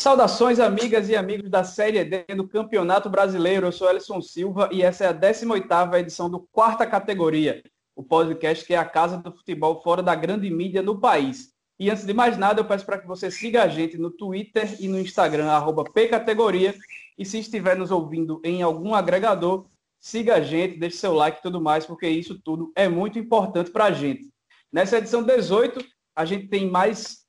Saudações, amigas e amigos da Série D do Campeonato Brasileiro. Eu sou Ellison Silva e essa é a 18ª edição do Quarta Categoria, o podcast que é a casa do futebol fora da grande mídia no país. E antes de mais nada, eu peço para que você siga a gente no Twitter e no Instagram, arroba pcategoria. E se estiver nos ouvindo em algum agregador, siga a gente, deixe seu like e tudo mais, porque isso tudo é muito importante para a gente. Nessa edição 18, a gente tem mais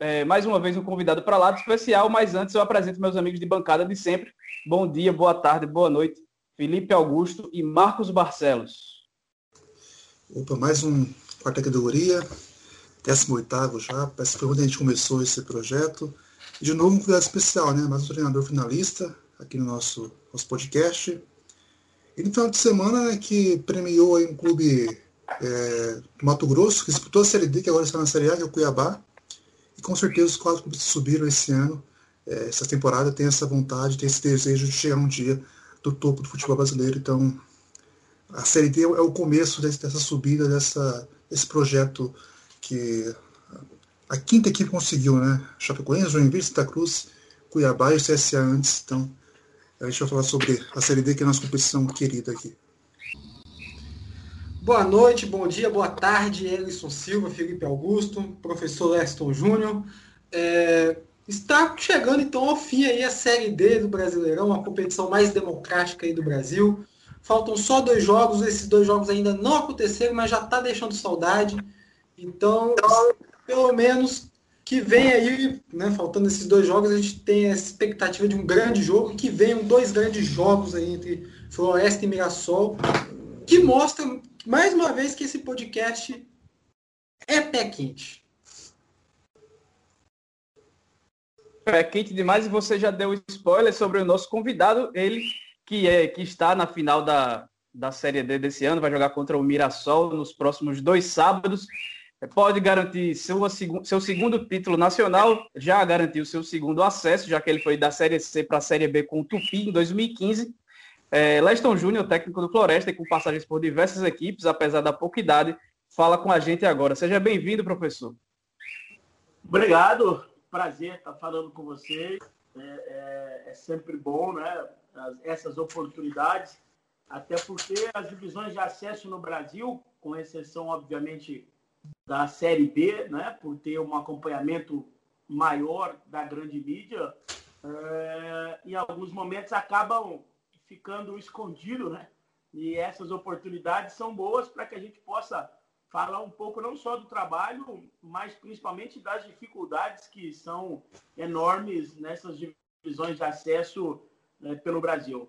é, mais uma vez um convidado para lá especial, mas antes eu apresento meus amigos de bancada de sempre. Bom dia, boa tarde, boa noite. Felipe Augusto e Marcos Barcelos. Opa, mais um quarta categoria, 18 já. Parece que foi onde a gente começou esse projeto. E de novo um convidado especial, né? Mais um treinador finalista aqui no nosso, nosso podcast. E no final de semana né, que premiou um clube é, do Mato Grosso, que disputou a Série D, que agora está na Série A, que é o Cuiabá. E com certeza os quatro clubes que subiram esse ano, é, essa temporada, tem essa vontade, tem esse desejo de chegar um dia do topo do futebol brasileiro. Então, a Série D é o começo dessa subida, dessa, desse projeto que a quinta equipe conseguiu, né? Chapecoense, Joinville, Santa Cruz, Cuiabá e o CSA antes. Então, a gente vai falar sobre a Série D, que é a nossa competição querida aqui. Boa noite, bom dia, boa tarde, Elison Silva, Felipe Augusto, professor Leston Júnior. É, está chegando então ao fim aí a Série D do Brasileirão, a competição mais democrática aí do Brasil. Faltam só dois jogos, esses dois jogos ainda não aconteceram, mas já está deixando saudade. Então, pelo menos que venha aí, né, faltando esses dois jogos, a gente tem a expectativa de um grande jogo, que venham dois grandes jogos aí entre Floresta e Mirassol, que mostra mais uma vez que esse podcast é pé quente. Pé quente demais e você já deu spoiler sobre o nosso convidado, ele que é que está na final da, da Série D desse ano, vai jogar contra o Mirassol nos próximos dois sábados. Pode garantir seu, segundo título nacional, já garantiu seu segundo acesso, já que ele foi da Série C para a Série B com o Tupi em 2015 é, Leston Júnior, técnico do Floresta, e com passagens por diversas equipes, apesar da pouca idade, fala com a gente agora. Seja bem-vindo, professor. Obrigado, prazer estar falando com vocês. É, é, é sempre bom, né? Essas oportunidades, até porque as divisões de acesso no Brasil, com exceção, obviamente, da Série B, né? Por ter um acompanhamento maior da grande mídia, é, em alguns momentos acabam ficando escondido, né? E essas oportunidades são boas para que a gente possa falar um pouco não só do trabalho, mas principalmente das dificuldades que são enormes nessas divisões de acesso né, pelo Brasil.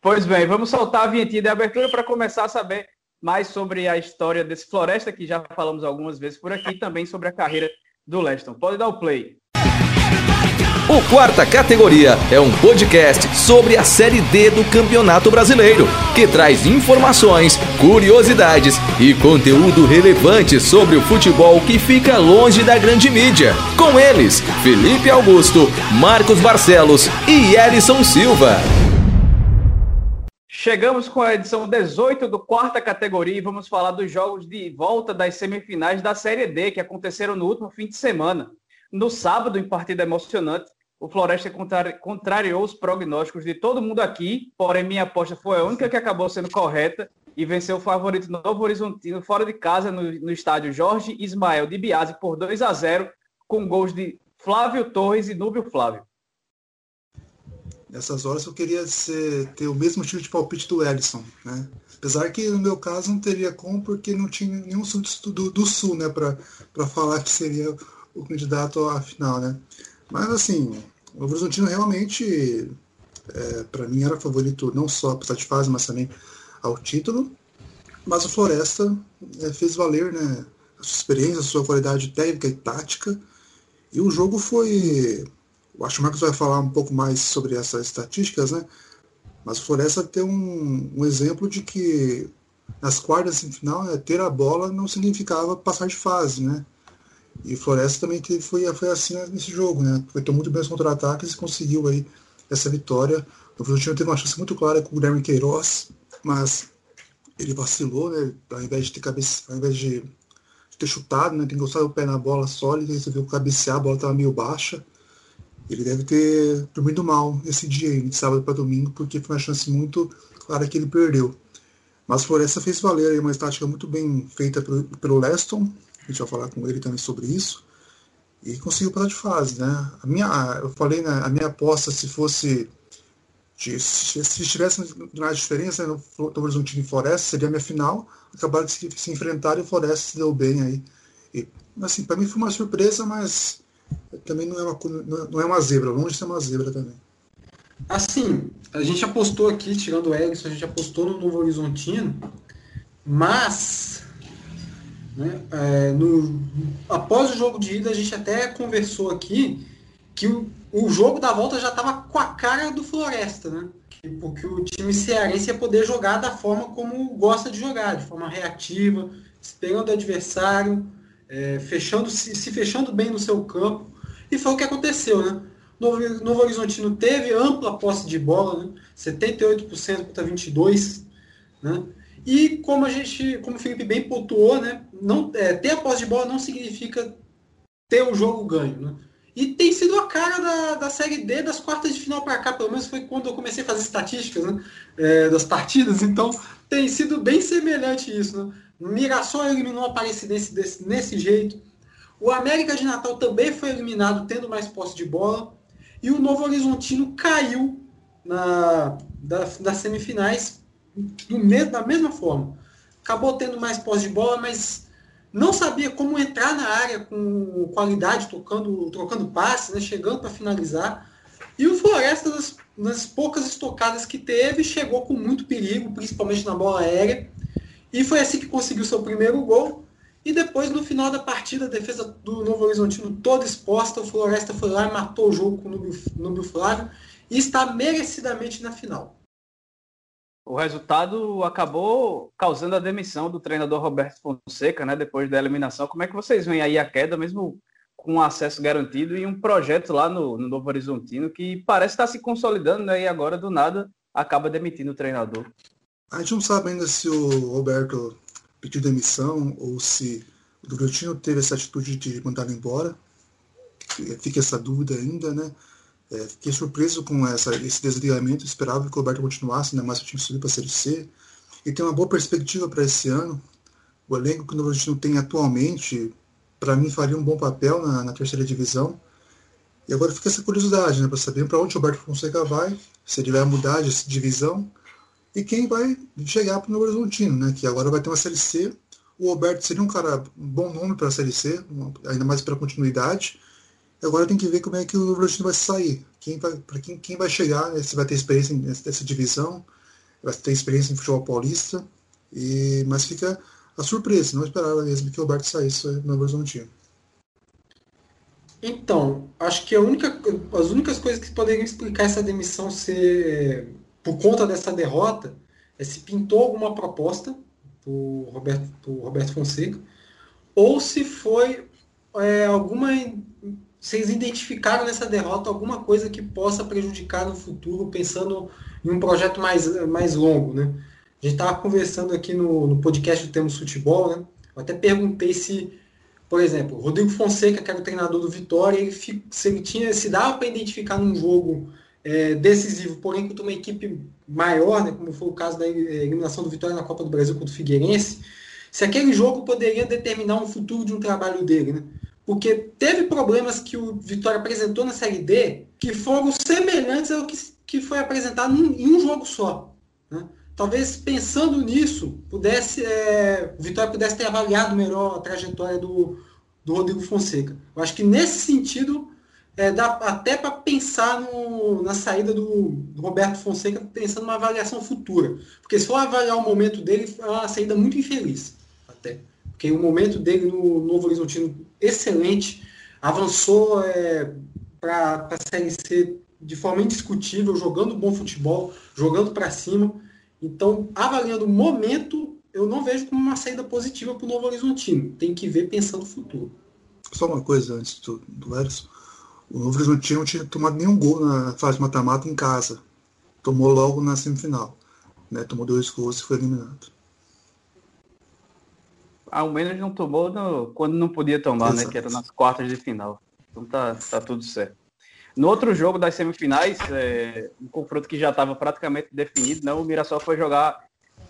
Pois bem, vamos soltar a vinhetinha de abertura para começar a saber mais sobre a história desse Floresta, que já falamos algumas vezes por aqui, também sobre a carreira do Leston. Pode dar o play. O Quarta Categoria é um podcast sobre a Série D do Campeonato Brasileiro, que traz informações, curiosidades e conteúdo relevante sobre o futebol que fica longe da grande mídia. Com eles, Felipe Augusto, Marcos Barcelos e Elison Silva. Chegamos com a edição 18 do Quarta Categoria e vamos falar dos jogos de volta das semifinais da Série D que aconteceram no último fim de semana. No sábado, em partida emocionante, o Floresta contrari contrariou os prognósticos de todo mundo aqui, porém minha aposta foi a única que acabou sendo correta e venceu o favorito Novo Horizontino fora de casa no, no estádio Jorge Ismael de Biase por 2 a 0 com gols de Flávio Torres e Núbio Flávio. Nessas horas eu queria ser, ter o mesmo tipo de palpite do Ellison, né? Apesar que no meu caso não teria como, porque não tinha nenhum sul do, do sul, né, para falar que seria o candidato à final, né? Mas assim, o Horizontino realmente, é, para mim, era favorito não só para de fase, mas também ao título. Mas o Floresta é, fez valer né, a sua experiência, a sua qualidade técnica e tática. E o jogo foi. Eu acho que o Marcos vai falar um pouco mais sobre essas estatísticas, né? Mas o Floresta tem um, um exemplo de que nas quartas de final, né, ter a bola não significava passar de fase, né? E Floresta também teve, foi, foi assim nesse jogo, né? Foi muito bem os contra-ataques e conseguiu aí essa vitória. O Bragantino teve uma chance muito clara com o Guilherme Queiroz, mas ele vacilou, né? Ao invés de ter cabeça, ao invés de ter chutado, né? Tem gostado o pé na bola sólida, resolveu cabecear, a bola estava meio baixa. Ele deve ter dormido mal esse dia aí, de sábado para domingo, porque foi uma chance muito clara que ele perdeu. Mas Floresta fez valer aí uma estática muito bem feita pelo, pelo Leston, a gente vai falar com ele também sobre isso, e conseguiu passar de fase, né? A minha, eu falei, né, a minha aposta se fosse se, se tivesse mais diferença né, no Horizontino e Floresta, seria a minha final, acabaram de se, se enfrentar e o Floresta se deu bem aí. E, assim, para mim foi uma surpresa, mas também não é uma, não é uma zebra, longe de ser uma zebra também. Assim, a gente apostou aqui, tirando o Erickson, a gente apostou no Novo Horizontino, mas né, é, no, após o jogo de ida a gente até conversou aqui que o, o jogo da volta já estava com a cara do Floresta, né? Porque o time cearense ia poder jogar da forma como gosta de jogar, de forma reativa, esperando o adversário, é, fechando, se, se, fechando bem no seu campo. E foi o que aconteceu, né? Novo, Novo Horizontino teve ampla posse de bola, né? 78% contra 22%. Né? E como a gente, como o Felipe bem pontuou, né? Não, é, ter a posse de bola não significa ter o jogo ganho. Né? E tem sido a cara da, da Série D das quartas de final para cá, pelo menos foi quando eu comecei a fazer estatísticas né? É, das partidas, então tem sido bem semelhante isso. Né? Mirassol eliminou a Aparecidense desse, nesse jeito. O América de Natal também foi eliminado tendo mais posse de bola. E o Novo Horizontino caiu na, da, das semifinais do da mesma forma. Acabou tendo mais posse de bola, mas não sabia como entrar na área com qualidade, tocando, trocando passes, né, chegando para finalizar. E o Floresta, nas, nas, poucas estocadas que teve, chegou com muito perigo, principalmente na bola aérea. E foi assim que conseguiu seu primeiro gol. E depois, no final da partida, a defesa do Novo Horizontino toda exposta, o Floresta foi lá e matou o jogo com o Núbio Flávio e está merecidamente na final. O resultado acabou causando a demissão do treinador Roberto Fonseca, né, depois da eliminação. Como é que vocês veem aí a queda, mesmo com acesso garantido e um projeto lá no, no Novo Horizontino que parece estar se consolidando né, e agora, do nada, acaba demitindo o treinador? A gente não sabe ainda se o Roberto pediu demissão ou se o Durantino teve essa atitude de mandar embora. Fica essa dúvida ainda, né? É, fiquei surpreso com essa, esse desligamento, esperava que o Roberto continuasse, ainda mais se o time subir para a Série C. E tem uma boa perspectiva para esse ano. O elenco que o Bragantino tem atualmente, para mim, faria um bom papel na, na, terceira divisão. E agora fica essa curiosidade, né, para saber para onde o Roberto Fonseca vai, se ele vai mudar de divisão e quem vai chegar para o Novo Horizontino, né? Que agora vai ter uma Série C. O Roberto seria um cara, um bom nome para a Série C, ainda mais para continuidade. Agora tem que ver como é que o Horizontino vai sair. Quem vai, quem, quem vai chegar, né? se vai ter experiência nessa divisão, vai ter experiência em futebol paulista. E, mas fica a surpresa, não esperava mesmo que o Roberto saísse no Novo Horizontino. Então, acho que única, as únicas coisas que poderiam explicar essa demissão ser por conta dessa derrota, é se pintou alguma proposta do Roberto, do Roberto Fonseca, ou se foi é, alguma. Vocês identificaram nessa derrota alguma coisa que possa prejudicar no futuro, pensando em um projeto mais, mais longo, né? A gente estava conversando aqui no, no podcast do Temos Futebol, né? Eu até perguntei se, por exemplo, Rodrigo Fonseca, que era o treinador do Vitória, ele, se ele tinha, se dava para identificar num jogo é, decisivo, porém contra uma equipe maior, né, como foi o caso da eliminação do Vitória na Copa do Brasil contra o Figueirense, se aquele jogo poderia determinar um futuro de um trabalho dele, né? Porque teve problemas que o Vitória apresentou na Série D que foram semelhantes ao que, que foi apresentado em um jogo só. Né? Talvez pensando nisso, pudesse, é, o Vitória pudesse ter avaliado melhor a trajetória do, do Rodrigo Fonseca. Eu acho que nesse sentido é, dá até para pensar no, na saída do, do, Roberto Fonseca, pensando numa avaliação futura. Porque se for avaliar o momento dele, é uma saída muito infeliz. Até. Porque o momento dele no Novo Horizontino, excelente, avançou é, para a Série C de forma indiscutível, jogando bom futebol, jogando para cima. Então, avaliando o momento, eu não vejo como uma saída positiva para o Novo Horizontino. Tem que ver pensando no futuro. Só uma coisa antes do, do Eros. O Novo Horizontino não tinha tomado nenhum gol na fase mata-mata em casa. Tomou logo na semifinal. Né? Tomou dois gols e foi eliminado. Ao menos não tomou no, quando não podia tomar, Exato. né? Que era nas quartas de final. Então tá, tá tudo certo. No outro jogo das semifinais, é, um confronto que já estava praticamente definido, né? O Mirassol foi jogar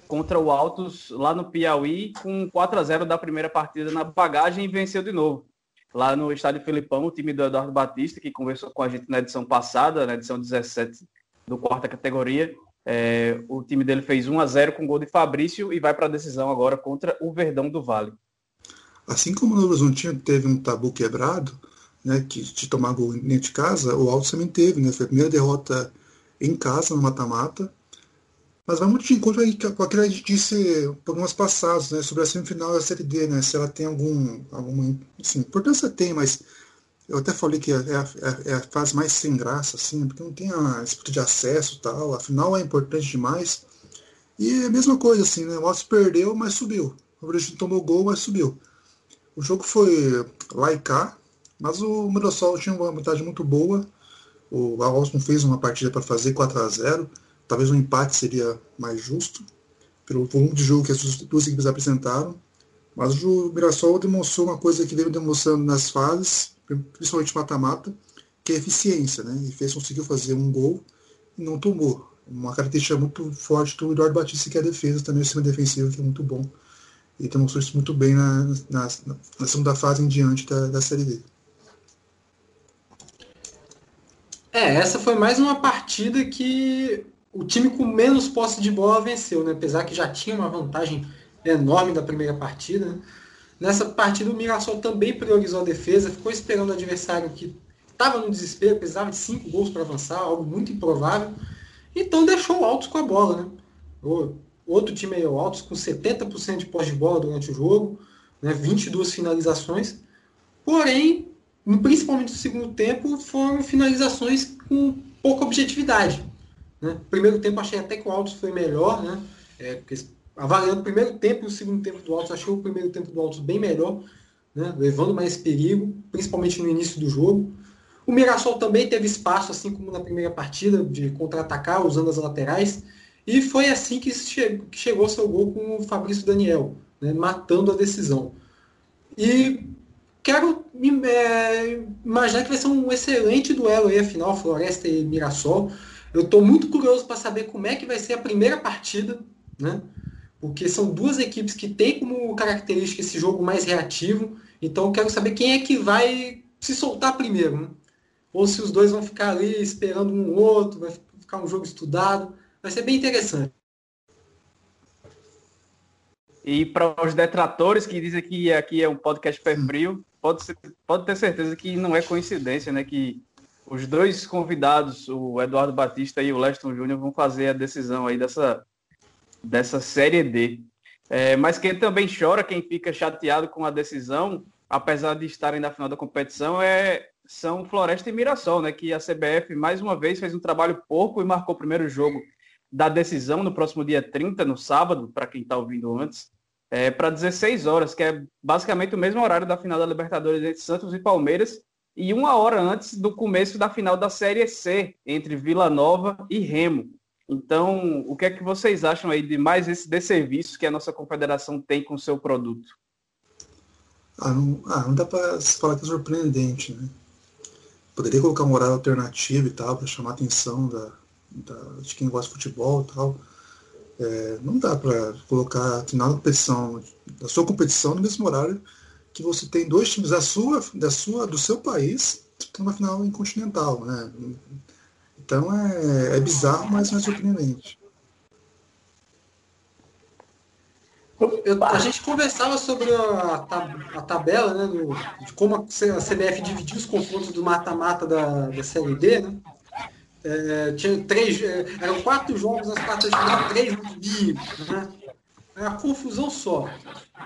contra o Altos lá no Piauí com 4 a 0 da primeira partida na bagagem e venceu de novo. Lá no estádio Filipão, o time do Eduardo Batista, que conversou com a gente na edição passada, na edição 17 do quarta categoria, é, o time dele fez 1 a 0 com gol de Fabrício e vai para a decisão agora contra o Verdão do Vale. Assim como o Novo Horizontino teve um tabu quebrado, né, que de tomar gol dentro de casa, o Altos também teve, né? Foi a primeira derrota em casa no mata-mata. Mas vai muito de encontro aí com aquilo que a gente disse algumas passadas, né, sobre a semifinal da Série D, né? Se ela tem algum, alguma assim, importância tem, mas eu até falei que é, é, é, a fase mais sem graça, assim, porque não tem a disputa de acesso tal. Afinal, é importante demais. E é a mesma coisa, assim, né? O Alves perdeu, mas subiu. O Bragantino tomou gol, mas subiu. O jogo foi lá e cá, mas o Mirassol tinha uma vantagem muito boa. O Alves não fez uma partida para fazer 4 a 0 Talvez um empate seria mais justo, pelo volume de jogo que as duas equipes apresentaram. Mas o Mirassol demonstrou uma coisa que veio demonstrando nas fases, principalmente mata-mata, que é eficiência, né? E fez, conseguiu fazer um gol e não tomou. Uma característica muito forte do Eduardo Batista, que é a defesa, também o sistema defensivo, que é muito bom. E demonstrou isso muito bem na, na, na segunda fase em diante da, da Série D. É, essa foi mais uma partida que o time com menos posse de bola venceu, né? Apesar que já tinha uma vantagem enorme da primeira partida. Né? Nessa partida, o Mirassol também priorizou a defesa, ficou esperando o adversário que estava no desespero, precisava de cinco gols para avançar, algo muito improvável. Então deixou o Altos com a bola, né? O outro time aí, o Altos, com 70% de posse de bola durante o jogo, né? 22 finalizações. Porém, principalmente no segundo tempo, foram finalizações com pouca objetividade. Né? Primeiro tempo achei até que o Altos foi melhor, né? É, porque avaliando o primeiro tempo e o segundo tempo do Altos, achei o primeiro tempo do Altos bem melhor, né, levando mais perigo, principalmente no início do jogo. O Mirassol também teve espaço, assim como na primeira partida, de contra-atacar usando as laterais, e foi assim que, che que chegou seu gol com o Fabrício Daniel, né, matando a decisão. E quero é, imaginar que vai ser um excelente duelo aí, afinal, Floresta e Mirassol. Eu estou muito curioso para saber como é que vai ser a primeira partida, né? Porque são duas equipes que têm como característica esse jogo mais reativo. Então eu quero saber quem é que vai se soltar primeiro. Né? Ou se os dois vão ficar ali esperando um outro, vai ficar um jogo estudado. Vai ser bem interessante. E para os detratores que dizem que aqui é um podcast pé frio, pode, ser, pode ter certeza que não é coincidência, né? Que os dois convidados, o Eduardo Batista e o Leston Júnior, vão fazer a decisão aí dessa dessa Série D. É, mas quem também chora, quem fica chateado com a decisão, apesar de estarem na final da competição, é, são Floresta e Mirassol, né? Que a CBF mais uma vez fez um trabalho porco e marcou o primeiro jogo da decisão no próximo dia 30, no sábado, para quem está ouvindo antes, é, para 16 horas, que é basicamente o mesmo horário da final da Libertadores entre Santos e Palmeiras, e uma hora antes do começo da final da Série C, entre Vila Nova e Remo. Então, o que é que vocês acham aí de mais esse desserviço que a nossa confederação tem com o seu produto? Ah, não, ah, não dá para falar que é surpreendente, né? Poderia colocar um horário alternativo e tal, para chamar a atenção da, da, de quem gosta de futebol e tal. É, não dá para colocar a final da competição, da sua competição no mesmo horário que você tem dois times da sua, da sua, do seu país disputando a final em continental, né? Então é, é bizarro, mas não é surpreendente. Eu, a gente conversava sobre a, a tabela, né, no, de como a CBF dividiu os confrontos do mata-mata da, da Série D, né? É, tinha três, é, eram quatro jogos nas quartas de final, três no domingo, né? Era uma confusão só.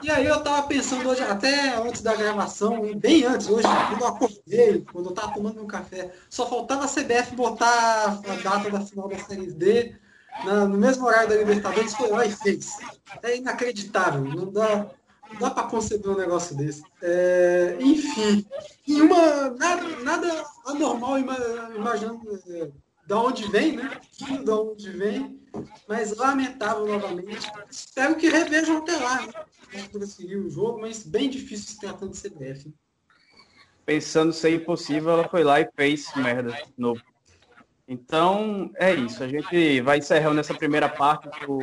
E aí eu tava pensando hoje, até antes da gravação, bem antes, hoje, quando eu acordei, quando eu tava tomando meu café, só faltava a CBF botar a data da final da Série D na, no mesmo horário da Libertadores, foi lá e fez. É inacreditável, não dá, não dá para conceber um negócio desse. É, enfim, e uma, nada, nada anormal imaginando, é, da onde vem, né? Da onde vem, mas lamentável novamente. Espero que revejam até lá, né? Conseguir o jogo, mas bem difícil se tratando de CBF. Pensando ser impossível, ela foi lá e fez merda de novo. Então, é isso. A gente vai encerrando essa primeira parte do,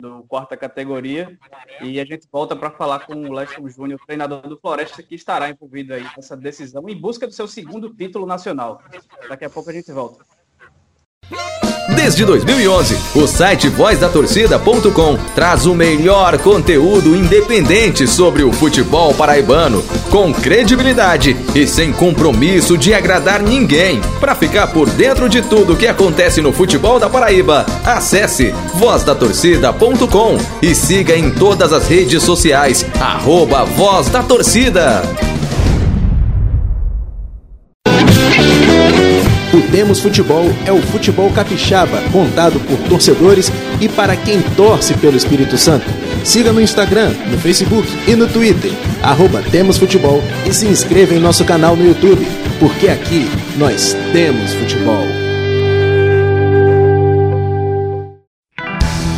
do quarta categoria e a gente volta para falar com o Leston Júnior, treinador do Floresta, que estará envolvido aí nessa decisão em busca do seu segundo título nacional. Daqui a pouco a gente volta. Desde 2011, o site vozdatorcida.com traz o melhor conteúdo independente sobre o futebol paraibano, com credibilidade e sem compromisso de agradar ninguém. Para ficar por dentro de tudo que acontece no futebol da Paraíba, acesse vozdatorcida.com e siga em todas as redes sociais, arroba Voz da Torcida. O Temos Futebol é o futebol capixaba, contado por torcedores e para quem torce pelo Espírito Santo. Siga no Instagram, no Facebook e no Twitter, arroba Temos Futebol e se inscreva em nosso canal no YouTube, porque aqui nós temos futebol.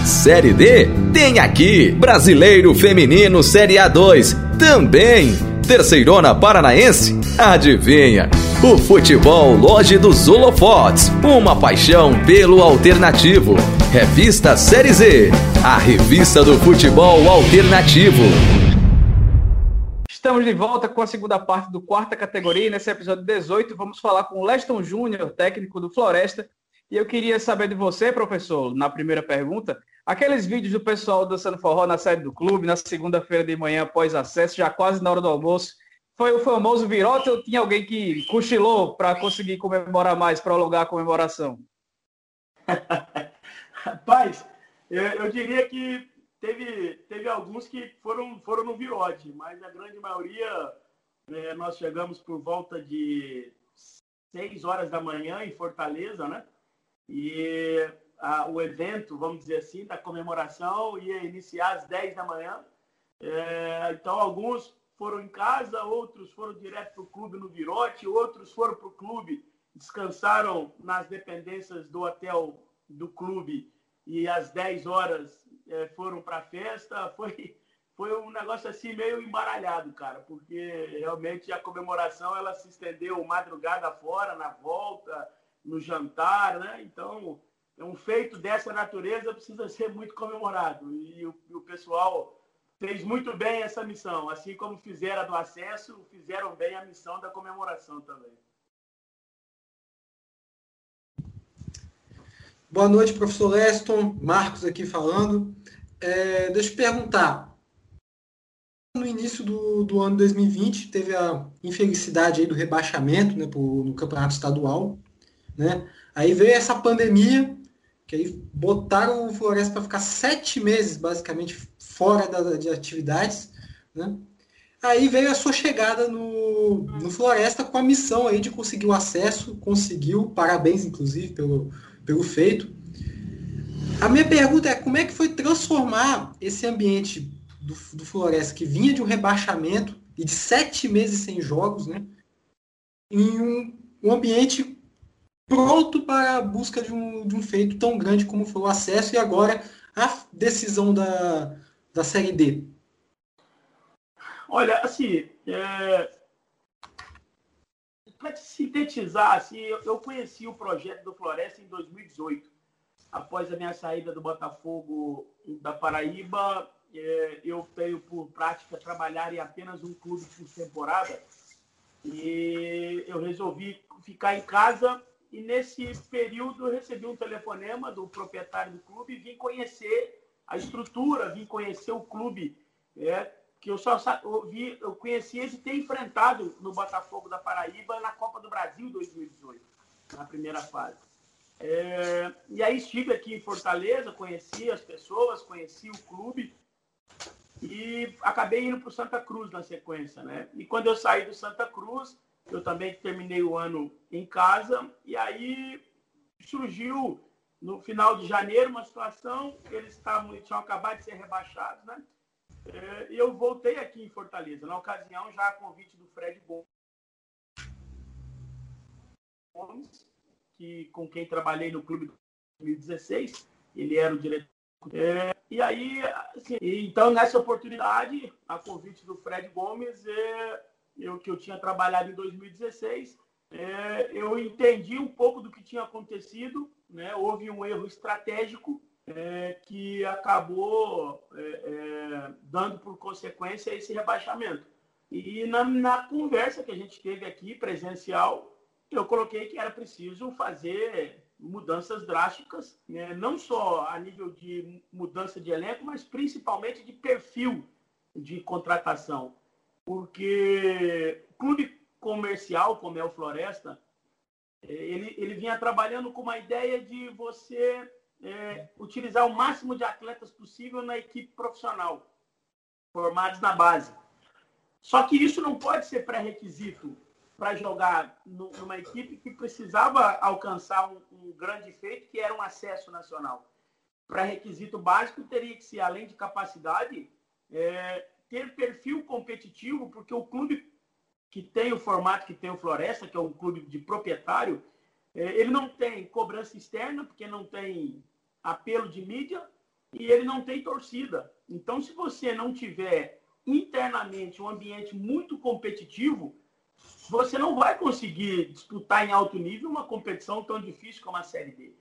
Série D tem aqui Brasileiro Feminino Série A2 também. Terceirona Paranaense? Adivinha? O futebol Loja dos Holofotes, uma paixão pelo alternativo. Revista Série Z, a revista do futebol alternativo. Estamos de volta com a segunda parte do quarta categoria. E nesse episódio 18, vamos falar com o Leston Júnior, técnico do Floresta. E eu queria saber de você, professor, na primeira pergunta, aqueles vídeos do pessoal dançando forró na sede do clube, na segunda-feira de manhã após acesso, já quase na hora do almoço, foi o famoso virote ou tinha alguém que cochilou para conseguir comemorar mais, prolongar a comemoração? Rapaz, eu, eu, diria que teve, teve alguns que foram, foram no virote, mas a grande maioria, né, nós chegamos por volta de 6 horas da manhã em Fortaleza, né? E a, o evento, vamos dizer assim, da comemoração ia iniciar às 10 da manhã. É, então, alguns foram em casa, outros foram direto para o clube no Virote, outros foram para o clube, descansaram nas dependências do hotel do clube e às 10 horas é, foram para a festa. Foi, foi um negócio assim meio embaralhado, cara, porque realmente a comemoração ela se estendeu madrugada fora, na volta, no jantar, né? Então, um feito dessa natureza precisa ser muito comemorado. E o, o pessoal fez muito bem essa missão, assim como fizeram a do acesso, fizeram bem a missão da comemoração também. Boa noite, professor Leston. Marcos aqui falando. É, deixa eu perguntar. No início do, do ano 2020, teve a infelicidade aí do rebaixamento né, pro, no campeonato estadual. Né? Aí veio essa pandemia, que aí botaram o Floresta para ficar sete meses, basicamente, fora da, de atividades, né? Aí veio a sua chegada no, no Floresta com a missão aí de conseguir o acesso, conseguiu, parabéns inclusive pelo, pelo feito. A minha pergunta é como é que foi transformar esse ambiente do, do Floresta, que vinha de um rebaixamento e de sete meses sem jogos, né, em um, um ambiente pronto para a busca de um, de um feito tão grande como foi o acesso e agora a decisão da, da Série D? Olha, assim, é... para sintetizar, assim, eu conheci o projeto do Floresta em 2018. Após a minha saída do Botafogo da Paraíba, é, eu tenho por prática trabalhar em apenas um clube por temporada. E eu resolvi ficar em casa e nesse período eu recebi um telefonema do proprietário do clube e vim conhecer a estrutura, vim conhecer o clube, é, que eu só eu vi, eu conheci esse ter enfrentado no Botafogo da Paraíba na Copa do Brasil 2018, na primeira fase. É, e aí estive aqui em Fortaleza, conheci as pessoas, conheci o clube e acabei indo para o Santa Cruz na sequência, né? E quando eu saí do Santa Cruz, eu também terminei o ano em casa e aí surgiu no final de janeiro uma situação, eles estavam, tinham acabado de ser rebaixados, né? É, e eu voltei aqui em Fortaleza, na ocasião já a convite do Fred Gomes, que, com quem trabalhei no clube em 2016. Ele era o diretor. É, e aí, assim, então, nessa oportunidade, a convite do Fred Gomes, é, eu que eu tinha trabalhado em 2016, é, eu entendi um pouco do que tinha acontecido, né? houve um erro estratégico é, que acabou é, é, dando por consequência esse rebaixamento. E na, na, conversa que a gente teve aqui, presencial, eu coloquei que era preciso fazer mudanças drásticas, né? não só a nível de mudança de elenco, mas principalmente de perfil de contratação. Porque clube comercial, como é o Floresta, é, ele, ele vinha trabalhando com uma ideia de você é, utilizar o máximo de atletas possível na equipe profissional, formados na base. Só que isso não pode ser pré-requisito para jogar numa equipe que precisava alcançar um, um, grande feito, que era um acesso nacional. Pré-requisito básico teria que ser, além de capacidade, é, ter perfil competitivo, porque o clube que tem o formato que tem o Floresta, que é um clube de proprietário, é, ele não tem cobrança externa, porque não tem apelo de mídia, e ele não tem torcida. Então, se você não tiver internamente um ambiente muito competitivo, você não vai conseguir disputar em alto nível uma competição tão difícil como a Série B.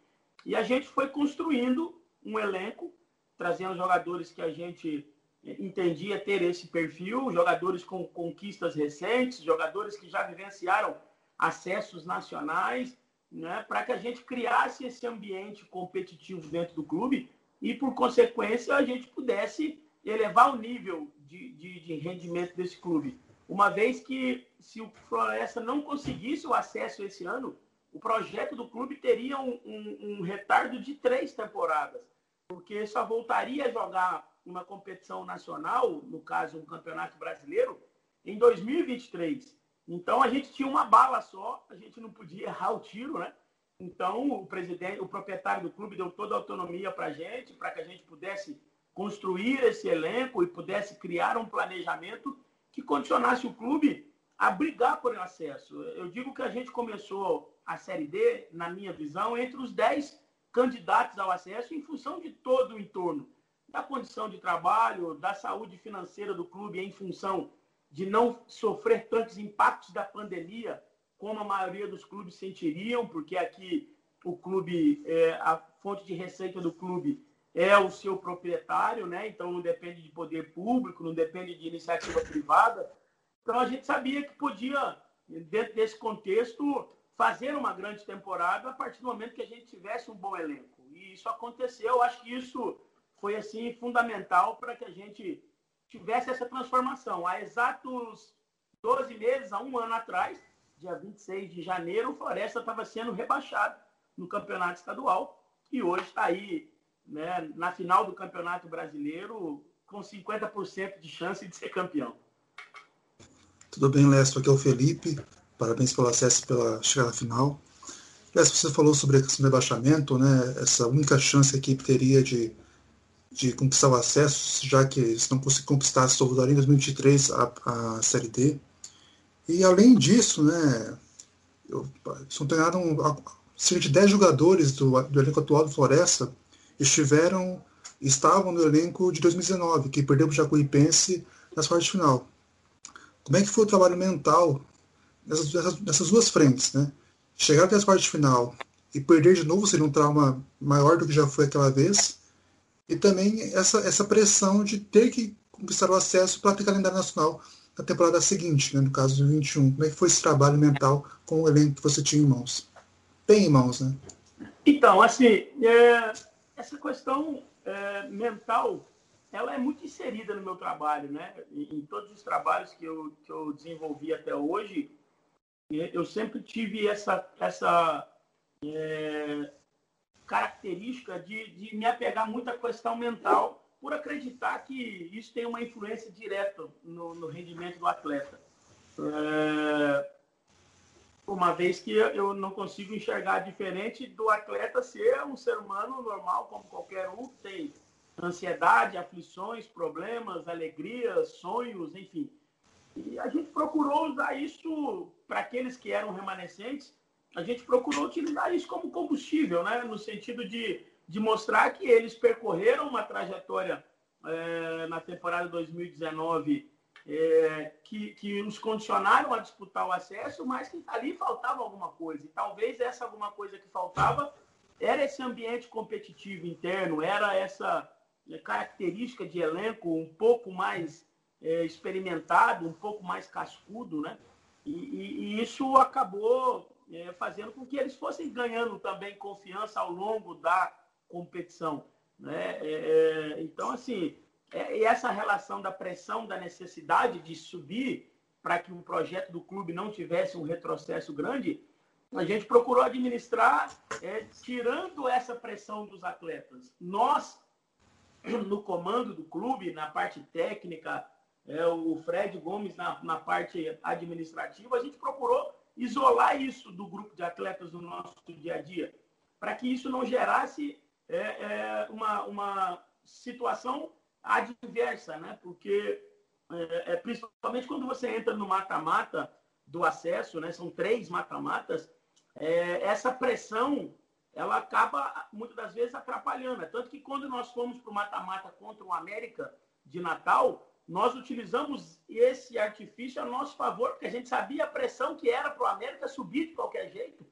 E a gente foi construindo um elenco, trazendo jogadores que a gente entendia ter esse perfil, jogadores com conquistas recentes, jogadores que já vivenciaram acessos nacionais, né, para que a gente criasse esse ambiente competitivo dentro do clube e, por consequência, a gente pudesse elevar o nível de, de, de rendimento desse clube. Uma vez que, se o Floresta não conseguisse o acesso esse ano, o projeto do clube teria um, um, um retardo de três temporadas, porque só voltaria a jogar uma competição nacional, no caso um campeonato brasileiro, em 2023. Então a gente tinha uma bala só, a gente não podia errar o tiro, né? Então o presidente, o proprietário do clube deu toda a autonomia para a gente, para que a gente pudesse construir esse elenco e pudesse criar um planejamento que condicionasse o clube a brigar por acesso. Eu digo que a gente começou a Série D, na minha visão, entre os 10 candidatos ao acesso em função de todo o entorno da condição de trabalho, da saúde financeira do clube em função de não sofrer tantos impactos da pandemia como a maioria dos clubes sentiriam, porque aqui o clube, é, a fonte de receita do clube é o seu proprietário, né? Então não depende de poder público, não depende de iniciativa privada. Então a gente sabia que podia, dentro desse contexto, fazer uma grande temporada a partir do momento que a gente tivesse um bom elenco. E isso aconteceu. Eu acho que isso foi assim fundamental para que a gente tivesse essa transformação. Há exatos 12 meses, há um ano atrás, dia 26 de janeiro, o Floresta estava sendo rebaixado no campeonato estadual e hoje está aí né, na final do campeonato brasileiro com 50% de chance de ser campeão. Tudo bem, Lester? Aqui é o Felipe. Parabéns pelo acesso pela chegada final. Lester, você falou sobre esse rebaixamento, né? Essa única chance que a equipe teria de de conquistar o acesso, já que eles não conseguiram conquistar só em 2023 a, a Série D. E além disso, né, eu, são treinaram cerca de 10 jogadores do, do elenco atual do Floresta estiveram estavam no elenco de 2019, que perdeu para o Jacuipense nas quartas de final. Como é que foi o trabalho mental nessas, nessas, nessas duas frentes, né? Chegar até as quartas de final e perder de novo seria um trauma maior do que já foi aquela vez e também essa, essa pressão de ter que conquistar o acesso para ter calendário nacional na temporada seguinte, né, no caso de 21. Como é que foi esse trabalho mental com o elenco que você tinha em mãos? Tem em mãos, né? Então, assim, é, essa questão é, mental, ela é muito inserida no meu trabalho, né? Em, em, todos os trabalhos que eu, que eu desenvolvi até hoje, eu sempre tive essa, essa é, característica de, de me apegar muito à questão mental, por acreditar que isso tem uma influência direta no, no rendimento do atleta. É, uma vez que eu não consigo enxergar diferente do atleta ser um ser humano normal, como qualquer um, tem ansiedade, aflições, problemas, alegrias, sonhos, enfim. E a gente procurou usar isso para aqueles que eram remanescentes a gente procurou utilizar isso como combustível, né? no sentido de, de mostrar que eles percorreram uma trajetória é, na temporada 2019 é, que, que os condicionaram a disputar o acesso, mas que ali faltava alguma coisa. E talvez essa alguma coisa que faltava era esse ambiente competitivo interno, era essa né, característica de elenco um pouco mais é, experimentado, um pouco mais cascudo, né? E, e, e isso acabou é, fazendo com que eles fossem ganhando também confiança ao longo da competição, né? É, é então, assim, é, essa relação da pressão, da necessidade de subir para que o projeto do clube não tivesse um retrocesso grande, a gente procurou administrar é, tirando essa pressão dos atletas. Nós no comando do clube, na parte técnica, é, o Fred Gomes na, na parte administrativa, a gente procurou isolar isso do grupo de atletas do nosso dia a dia, para que isso não gerasse é, é, uma, uma situação adversa, né? Porque é, é principalmente quando você entra no mata-mata do acesso, né? São três mata-matas, é, essa pressão ela acaba, muitas das vezes, atrapalhando. É tanto que quando nós fomos para o mata-mata contra o América de Natal, nós utilizamos esse artifício a nosso favor, porque a gente sabia a pressão que era para o América subir de qualquer jeito.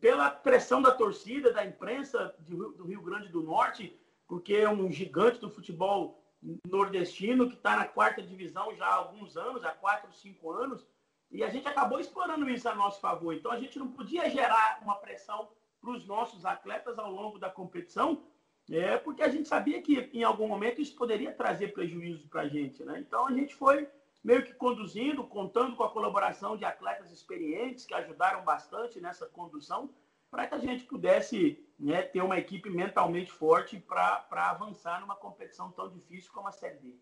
Pela pressão da torcida, da imprensa do Rio Grande do Norte, porque é um gigante do futebol nordestino que está na quarta divisão já há alguns anos, há quatro, cinco anos, e a gente acabou explorando isso a nosso favor. Então a gente não podia gerar uma pressão para os nossos atletas ao longo da competição, é porque a gente sabia que em algum momento isso poderia trazer prejuízo para a gente. Né? Então a gente foi meio que conduzindo, contando com a colaboração de atletas experientes que ajudaram bastante nessa condução, para que a gente pudesse né, ter uma equipe mentalmente forte para avançar numa competição tão difícil como a Série D.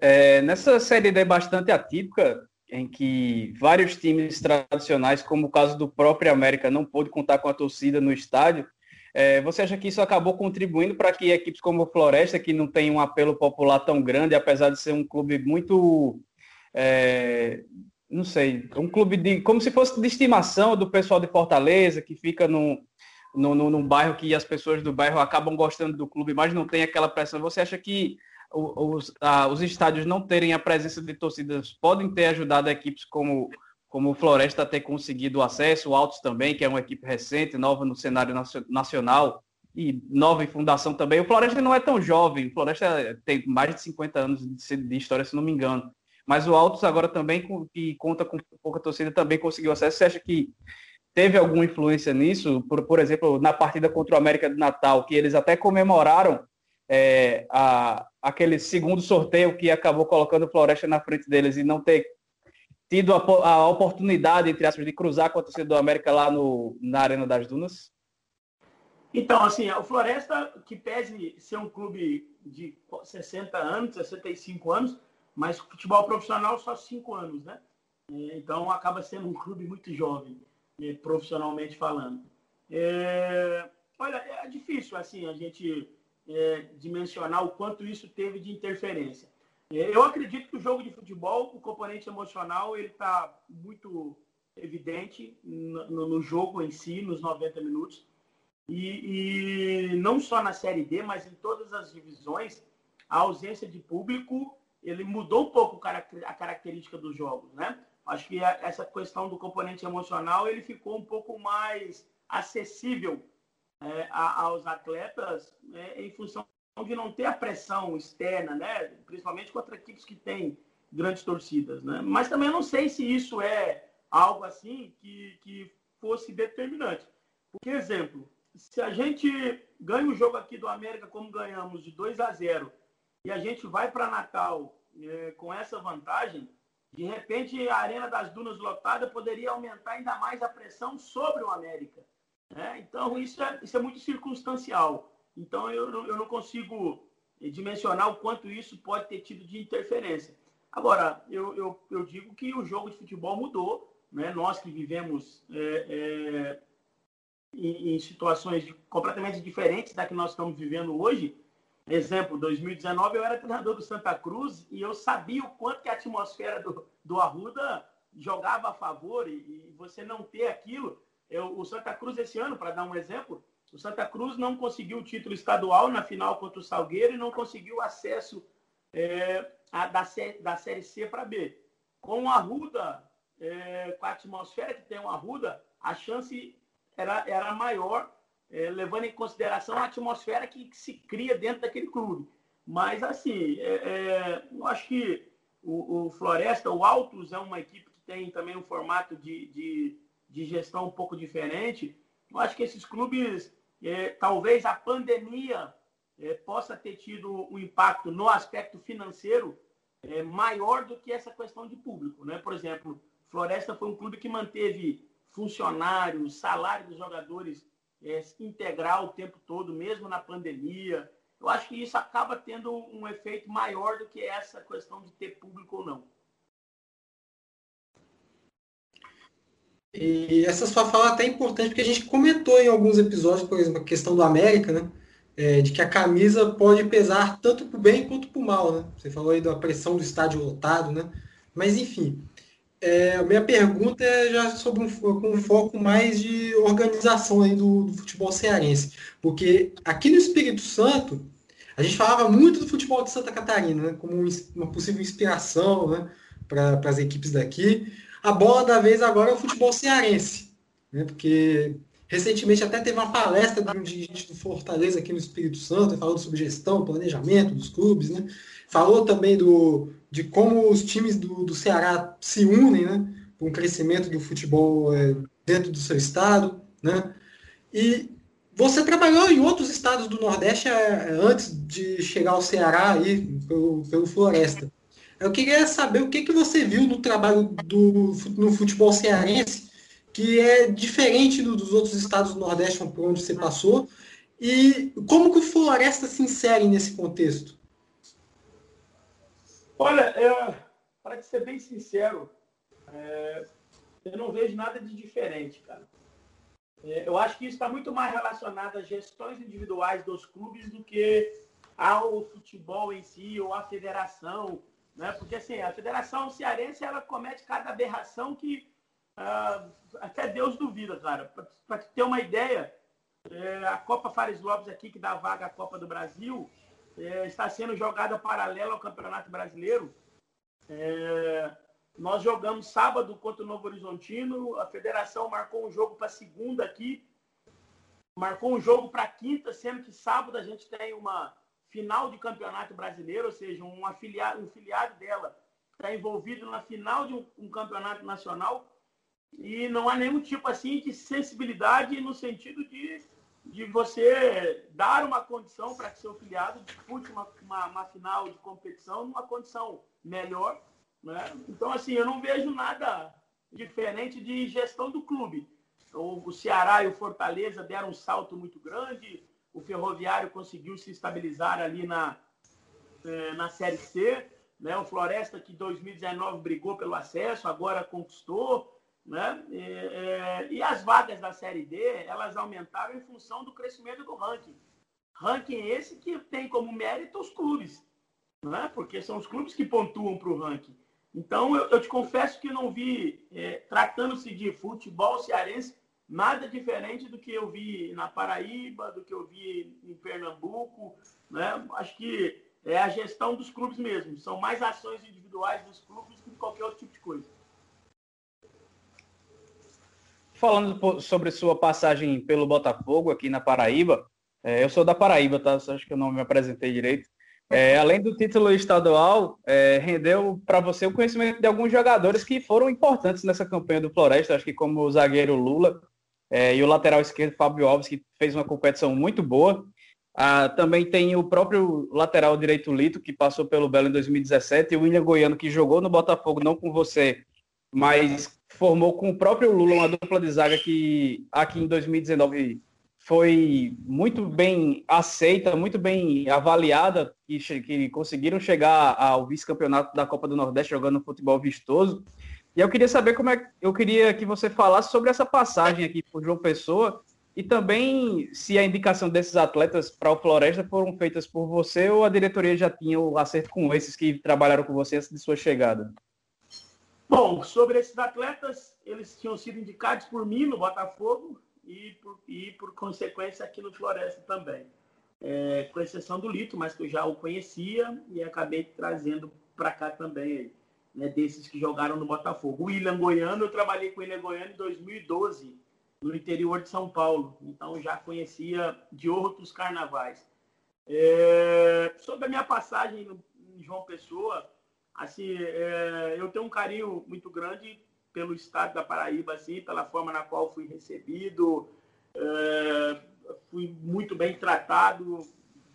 É, nessa Série D bastante atípica, em que vários times tradicionais, como o caso do próprio América, não pôde contar com a torcida no estádio. É, você acha que isso acabou contribuindo para que equipes como o Floresta, que não tem um apelo popular tão grande, apesar de ser um clube muito, é, não sei, um clube de, como se fosse de estimação do pessoal de Fortaleza, que fica no, no, num bairro que as pessoas do bairro acabam gostando do clube, mas não tem aquela pressão. Você acha que os, ah, os estádios não terem a presença de torcidas podem ter ajudado equipes como, como o Floresta a ter conseguido o acesso, o Altos também, que é uma equipe recente, nova no cenário nacional, e nova em fundação também. O Floresta não é tão jovem, o Floresta tem mais de 50 anos de, história, se não me engano. Mas o Altos agora também, que conta com pouca torcida, também conseguiu acesso. Você acha que teve alguma influência nisso? Por, por exemplo, na partida contra o América do Natal, que eles até comemoraram é, a, aquele segundo sorteio que acabou colocando o Floresta na frente deles e não ter tido a, a oportunidade, entre aspas, de cruzar com a torcida do América lá no, na Arena das Dunas? Então, assim, o Floresta, que pese ser um clube de 60 anos, 65 anos, mas futebol profissional só 5 anos, né? É, então, acaba sendo um clube muito jovem, é, profissionalmente falando. É, olha, é difícil, assim, a gente é, dimensionar o quanto isso teve de interferência. É, eu acredito que o jogo de futebol, o componente emocional, ele está muito evidente no, no, jogo em si, nos 90 minutos. E, e, não só na Série D, mas em todas as divisões, a ausência de público, ele mudou um pouco a característica dos jogos, né? Acho que essa questão do componente emocional, ele ficou um pouco mais acessível é, aos atletas é, em função de não ter a pressão externa, né? principalmente contra equipes que têm grandes torcidas. Né? Mas também não sei se isso é algo assim que, que fosse determinante. Por exemplo, se a gente ganha o jogo aqui do América como ganhamos de 2 a 0 e a gente vai para Natal é, com essa vantagem, de repente a Arena das Dunas lotada poderia aumentar ainda mais a pressão sobre o América. Né? Então, isso é, isso é muito circunstancial. Então, eu, eu não consigo dimensionar o quanto isso pode ter tido de interferência. Agora, eu, eu, eu digo que o jogo de futebol mudou. Né? Nós que vivemos é, é, em, em, situações completamente diferentes da que nós estamos vivendo hoje. Exemplo, 2019 eu era treinador do Santa Cruz e eu sabia o quanto que a atmosfera do, do Arruda jogava a favor e, e você não ter aquilo. Eu, o Santa Cruz esse ano, para dar um exemplo, o Santa Cruz não conseguiu o título estadual na final contra o Salgueiro e não conseguiu acesso é, a, da, da Série C para B. Com a Ruda, é, com a atmosfera que tem o Arruda, a chance era, era maior, é, levando em consideração a atmosfera que, que, se cria dentro daquele clube. Mas, assim, é, é, eu acho que o, o, Floresta, o Altos é uma equipe que tem também um formato de, de, de gestão um pouco diferente. Eu acho que esses clubes, é, talvez a pandemia é, possa ter tido um impacto no aspecto financeiro é, maior do que essa questão de público. Né? Por exemplo, Floresta foi um clube que manteve funcionários, salário dos jogadores é, integral o tempo todo, mesmo na pandemia. Eu acho que isso acaba tendo um efeito maior do que essa questão de ter público ou não. E essa sua fala é até importante, porque a gente comentou em alguns episódios, por exemplo, a questão do América, né? É, de que a camisa pode pesar tanto para o bem quanto para o mal, né? Você falou aí da pressão do estádio lotado, né? Mas, enfim, é, a minha pergunta é já sobre um, um foco mais de organização aí do, do, futebol cearense. Porque aqui no Espírito Santo, a gente falava muito do futebol de Santa Catarina, né, como uma possível inspiração né, para as equipes daqui. A bola da vez agora é o futebol cearense. Né, porque recentemente até teve uma palestra de dirigente do Fortaleza aqui no Espírito Santo, falando sobre gestão, planejamento dos clubes. Né, falou também do de como os times do, do Ceará se unem, né, para um crescimento do futebol é, dentro do seu estado, né? E você trabalhou em outros estados do Nordeste é, antes de chegar ao Ceará aí pelo, pelo Floresta. Eu queria saber o que, que você viu no trabalho do, no futebol cearense que é diferente do, dos outros estados do Nordeste por onde você passou e como que o Floresta se insere nesse contexto? Olha, é, para ser bem sincero, é, eu não vejo nada de diferente, cara. É, eu acho que isso está muito mais relacionado às gestões individuais dos clubes do que ao futebol em si ou à federação, né? Porque assim, a federação cearense ela comete cada aberração que uh, até Deus duvida, cara. Para ter uma ideia, é, a Copa Fares Lopes aqui que dá vaga à Copa do Brasil, é, está sendo jogada paralela ao Campeonato Brasileiro. É, nós jogamos sábado contra o Novo Horizontino, a federação marcou um jogo para segunda aqui, marcou um jogo para quinta, sendo que sábado a gente tem uma final de campeonato brasileiro, ou seja, um afiliado, um filiado dela está envolvido na final de um, um campeonato nacional e não há nenhum tipo assim de sensibilidade no sentido de de você dar uma condição para que seu filiado dispute uma, uma, uma, final de competição numa condição melhor. Né? Então, assim, eu não vejo nada diferente de gestão do clube. O, o Ceará e o Fortaleza deram um salto muito grande, o Ferroviário conseguiu se estabilizar ali na, é, na Série C, né? o Floresta, que em 2019 brigou pelo acesso, agora conquistou. Né? E, é, e, as vagas da Série D, elas aumentaram em função do crescimento do ranking. Ranking esse que tem como mérito os clubes, né? porque são os clubes que pontuam para o ranking. Então, eu, eu, te confesso que não vi, é, tratando-se de futebol cearense, nada diferente do que eu vi na Paraíba, do que eu vi em Pernambuco. Né? Acho que é a gestão dos clubes mesmo. São mais ações individuais dos clubes que qualquer outro tipo de coisa. falando sobre sua passagem pelo Botafogo aqui na Paraíba, é, eu sou da Paraíba, tá? Acho que eu não me apresentei direito. É, além do título estadual, é, rendeu para você o conhecimento de alguns jogadores que foram importantes nessa campanha do Floresta, acho que como o zagueiro Lula é, e o lateral esquerdo Fábio Alves, que fez uma competição muito boa. Ah, também tem o próprio lateral direito Lito, que passou pelo Belo em 2017, e o William Goiano, que jogou no Botafogo, não com você, mas formou com o próprio Lula uma dupla de zaga que aqui em 2019 foi muito bem aceita, muito bem avaliada, que, que conseguiram chegar ao vice-campeonato da Copa do Nordeste jogando futebol vistoso. E eu queria saber como é eu queria que você falasse sobre essa passagem aqui por João Pessoa e também se a indicação desses atletas para o Floresta foram feitas por você ou a diretoria já tinha o acerto com esses que trabalharam com você antes de sua chegada. Bom, sobre esses atletas, eles tinham sido indicados por mim no Botafogo e por, e por consequência aqui no Floresta também. É, com exceção do Lito, mas que eu já o conhecia e acabei trazendo para cá também, né, desses que jogaram no Botafogo. O William Goiano, eu trabalhei com o William Goiano em 2012, no interior de São Paulo, então já conhecia de outros carnavais. É, sobre a minha passagem no, em João Pessoa, assim, é, eu tenho um carinho muito grande pelo estado da Paraíba, assim, pela forma na qual fui recebido, é, fui muito bem tratado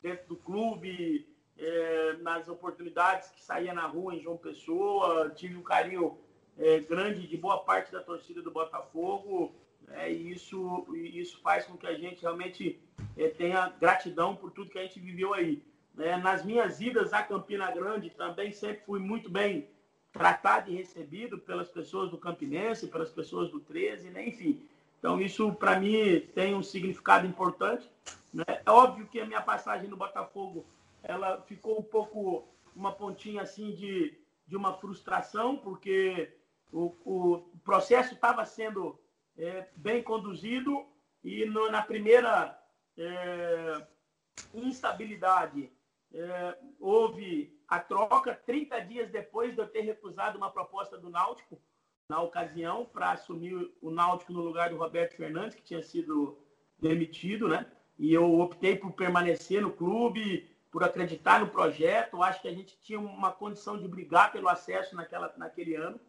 dentro do clube, é, nas oportunidades que saía na rua em João Pessoa, tive um carinho é, grande de boa parte da torcida do Botafogo, é, e isso, isso faz com que a gente realmente é, tenha gratidão por tudo que a gente viveu aí. Né? Nas minhas idas a Campina Grande também sempre fui muito bem tratado e recebido pelas pessoas do Campinense, pelas pessoas do 13, né? enfim. Então isso para mim tem um significado importante. Né? É óbvio que a minha passagem no Botafogo ela ficou um pouco uma pontinha assim de, de uma frustração, porque o, o processo estava sendo é, bem conduzido e no, na primeira é, instabilidade é, houve a troca 30 dias depois de eu ter recusado uma proposta do Náutico na ocasião para assumir o Náutico no lugar do Roberto Fernandes que tinha sido demitido, né? E eu optei por permanecer no clube, por acreditar no projeto. Acho que a gente tinha uma condição de brigar pelo acesso naquela, naquele ano.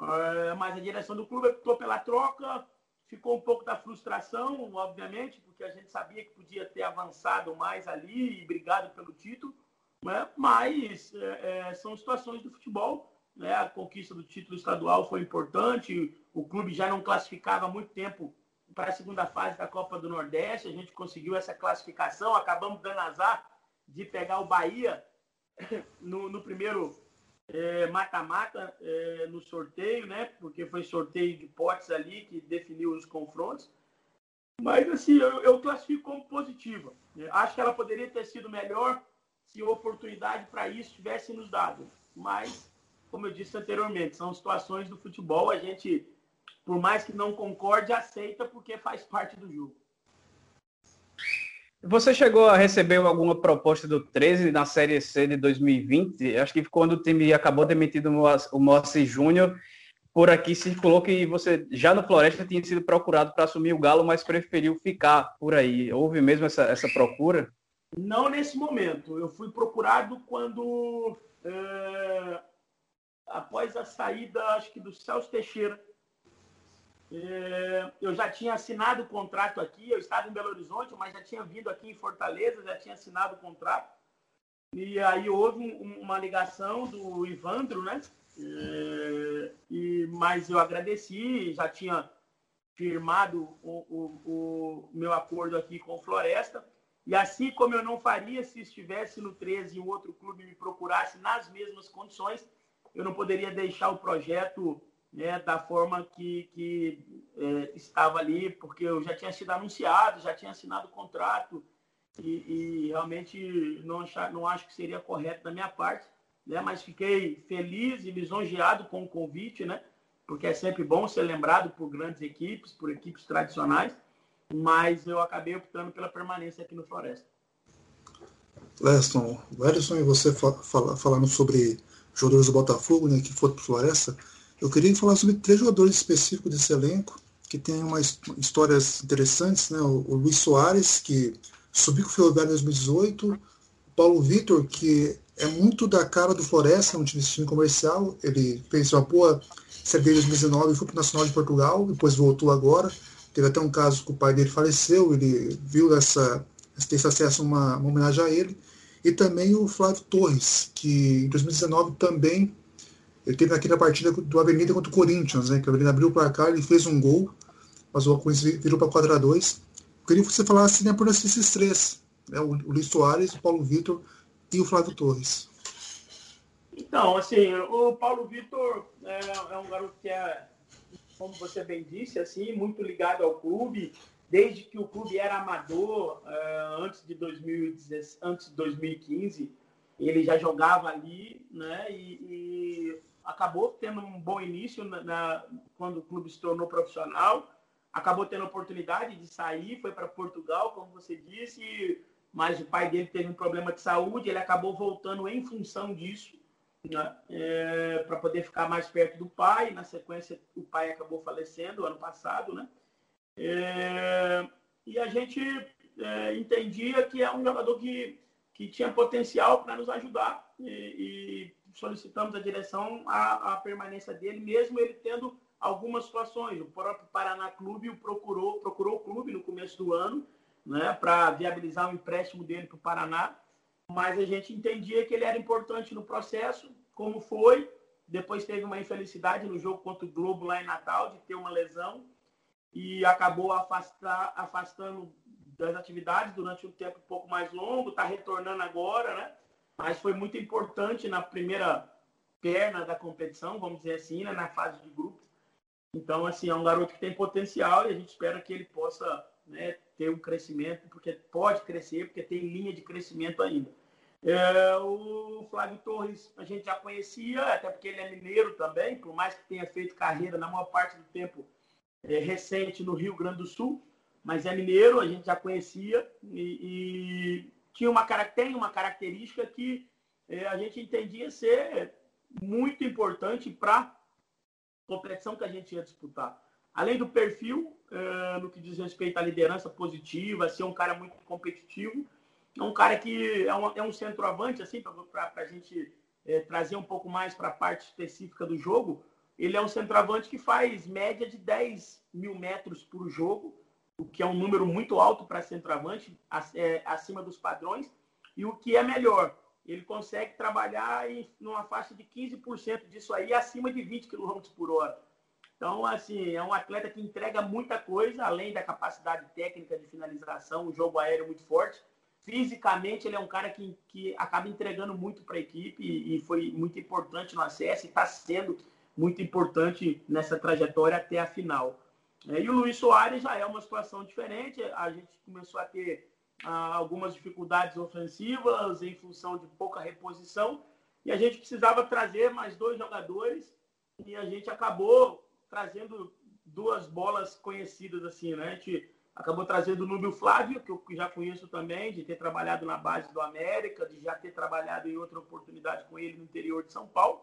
É, mas a direção do clube optou pela troca, ficou um pouco da frustração, obviamente, porque a gente sabia que podia ter avançado mais ali e brigado pelo título, né? mas é, é, são situações do futebol. Né? A conquista do título estadual foi importante, o clube já não classificava há muito tempo para a segunda fase da Copa do Nordeste, a gente conseguiu essa classificação, acabamos dando azar de pegar o Bahia no, no primeiro é, mata-mata é, no sorteio, né? Porque foi sorteio de potes ali que definiu os confrontos. Mas assim, eu, eu classifico como positiva. Acho que ela poderia ter sido melhor se oportunidade para isso tivesse nos dado. Mas, como eu disse anteriormente, são situações do futebol. A gente, por mais que não concorde, aceita porque faz parte do jogo. Você chegou a receber alguma proposta do 13 na Série C de 2020? Acho que quando o time acabou demitindo o Moacir Júnior, por aqui circulou que você já no Floresta tinha sido procurado para assumir o Galo, mas preferiu ficar por aí. Houve mesmo essa, essa procura? Não nesse momento. Eu fui procurado quando, é, após a saída, acho que do Celso Teixeira, eu já tinha assinado o contrato aqui, eu estava em Belo Horizonte, mas já tinha vindo aqui em Fortaleza, já tinha assinado o contrato. E aí houve uma ligação do Ivandro, né? É, e, mas eu agradeci, já tinha firmado o, o, o, meu acordo aqui com o Floresta. E assim como eu não faria se estivesse no 13 e um outro clube me procurasse nas mesmas condições, eu não poderia deixar o projeto né, da forma que, que é, estava ali, porque eu já tinha sido anunciado, já tinha assinado o contrato e, e realmente não, achar, não acho que seria correto da minha parte, né, mas fiquei feliz e lisonjeado com o convite, né, porque é sempre bom ser lembrado por grandes equipes, por equipes tradicionais, mas eu acabei optando pela permanência aqui no Floresta. Leston, o Ellison e você fal falando sobre jogadores do Botafogo, né, que foram para Floresta, eu queria falar sobre três jogadores específicos desse elenco, que tem umas histórias interessantes, né? O, Luiz Soares, que subiu com o Ferroviário em 2018, o Paulo Vitor, que é muito da cara do Floresta, um time, time comercial, ele fez uma boa Série em 2019 e foi para o Nacional de Portugal, depois voltou agora, teve até um caso que o pai dele faleceu, ele viu essa, esse acesso uma, uma homenagem a ele, e também o Flávio Torres, que em 2019 também ele teve aqui na partida do Avenida contra o Corinthians, né? Que o Avenida abriu o placar, ele fez um gol, mas o Corinthians virou para 4 a 2 Eu queria que você falasse né, por esses três, né, o, o Luiz Soares, o Paulo Vitor e o Flávio Torres. Então, assim, o Paulo Vitor é, é, um garoto que é, como você bem disse, assim, muito ligado ao clube, desde que o clube era amador, é, antes, de 2010, antes de 2015, ele já jogava ali, né? E, e acabou tendo um bom início na, na, quando o clube se tornou profissional, acabou tendo a oportunidade de sair, foi para Portugal, como você disse, mas o pai dele teve um problema de saúde, ele acabou voltando em função disso, né, é, para poder ficar mais perto do pai. Na sequência, o pai acabou falecendo ano passado, né? É, e a gente é, entendia que é um jogador que, que tinha potencial para nos ajudar e, e, solicitamos a direção a, a, permanência dele, mesmo ele tendo algumas situações. O próprio Paraná Clube o procurou, procurou o clube no começo do ano né, para viabilizar o empréstimo dele para o Paraná, mas a gente entendia que ele era importante no processo, como foi. Depois teve uma infelicidade no jogo contra o Globo lá em Natal, de ter uma lesão, e acabou afastar, afastando das atividades durante um tempo um pouco mais longo, está retornando agora, né? Mas foi muito importante na primeira perna da competição, vamos dizer assim, né? na fase de grupos. Então, assim, é um garoto que tem potencial e a gente espera que ele possa né, ter um crescimento, porque pode crescer, porque tem linha de crescimento ainda. É, o Flávio Torres a gente já conhecia, até porque ele é mineiro também, por mais que tenha feito carreira na maior parte do tempo é, recente no Rio Grande do Sul, mas é mineiro, a gente já conhecia e, e tinha uma, tem uma característica que é, a gente entendia ser muito importante para a competição que a gente ia disputar. Além do perfil, é, no que diz respeito à liderança positiva, ser um cara muito competitivo, é um cara que é um, é um centroavante, assim, para a gente é, trazer um pouco mais para a parte específica do jogo. Ele é um centroavante que faz média de 10 mil metros por jogo, o que é um número muito alto para centroavante, é, acima dos padrões. E o que é melhor, ele consegue trabalhar em numa faixa de 15% disso aí, acima de 20 km por hora. Então, assim, é um atleta que entrega muita coisa, além da capacidade técnica de finalização, o jogo aéreo muito forte. Fisicamente, ele é um cara que, que acaba entregando muito para a equipe e, e foi muito importante no acesso e está sendo muito importante nessa trajetória até a final. É, e o Luiz Soares já é uma situação diferente. A gente começou a ter ah, algumas dificuldades ofensivas em função de pouca reposição. E a gente precisava trazer mais dois jogadores. E a gente acabou trazendo duas bolas conhecidas assim, né? A gente acabou trazendo o Núbio Flávio, que eu já conheço também, de ter trabalhado na base do América, de já ter trabalhado em outra oportunidade com ele no interior de São Paulo.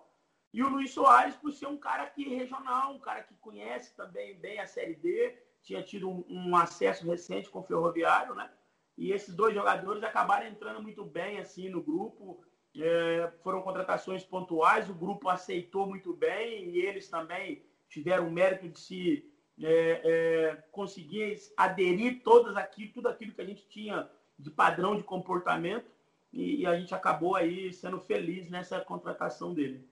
E o Luiz Soares, por ser um cara aqui regional, um cara que conhece também bem a Série D, tinha tido um, um acesso recente com o Ferroviário, né? E esses dois jogadores acabaram entrando muito bem assim no grupo. É, foram contratações pontuais, o grupo aceitou muito bem e eles também tiveram o mérito de se é, é, conseguir aderir todas aqui, tudo aquilo que a gente tinha de padrão de comportamento e, e a gente acabou aí sendo feliz nessa contratação dele.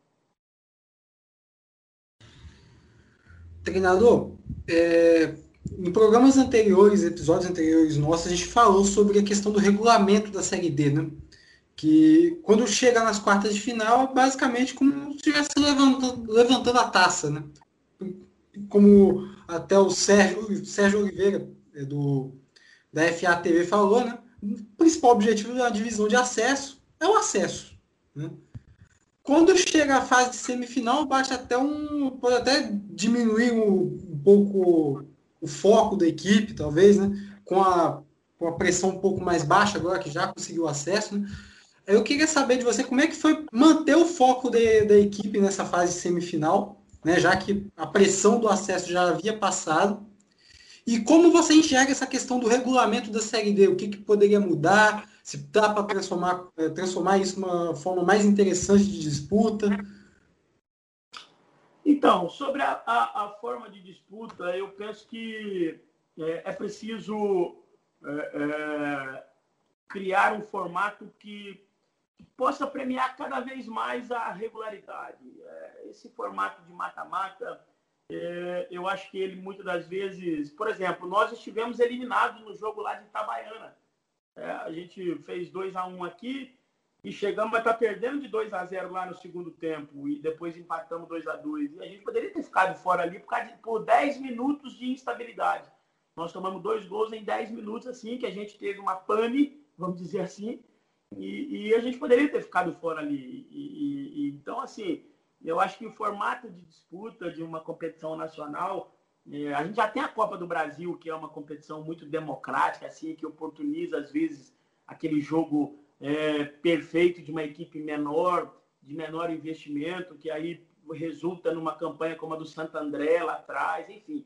Treinador, é, em programas anteriores, episódios anteriores nossos, a gente falou sobre a questão do regulamento da Série D, né? Que quando chega nas quartas de final, é basicamente como se estivesse levantando, levantando a taça, né? Como até o Sérgio, Sérgio Oliveira, é do, da FA TV, falou, né? O principal objetivo da divisão de acesso é o acesso. Né? Quando chega a fase de semifinal, bate até um. pode até diminuir um, um pouco o foco da equipe, talvez, né? Com a, com a pressão um pouco mais baixa, agora que já conseguiu acesso, né? Eu queria saber de você como é que foi manter o foco de, da equipe nessa fase semifinal, né? Já que a pressão do acesso já havia passado. E como você enxerga essa questão do regulamento da Série D? O que, que poderia mudar? se dá para transformar, é, transformar isso numa forma mais interessante de disputa? Então, sobre a, a, a forma de disputa, eu penso que é, é preciso é, é, criar um formato que, que, possa premiar cada vez mais a regularidade. É, esse formato de mata-mata, é, eu acho que ele muitas das vezes, por exemplo, nós estivemos eliminados no jogo lá de Itabaiana é, a gente fez 2 a 1 um aqui e chegamos a estar tá perdendo de 2 a 0 lá no segundo tempo e depois empatamos 2 a 2 E a gente poderia ter ficado fora ali por, de, por 10 minutos de instabilidade. Nós tomamos dois gols em 10 minutos, assim, que a gente teve uma pane, vamos dizer assim, e, e a gente poderia ter ficado fora ali. E, e, então, assim, Eu acho que o formato de disputa de uma competição nacional, é, a gente já tem a Copa do Brasil, que é uma competição muito democrática, assim, que oportuniza, às vezes, aquele jogo é, perfeito de uma equipe menor, de menor investimento, que aí resulta numa campanha como a do Santo André lá atrás, enfim.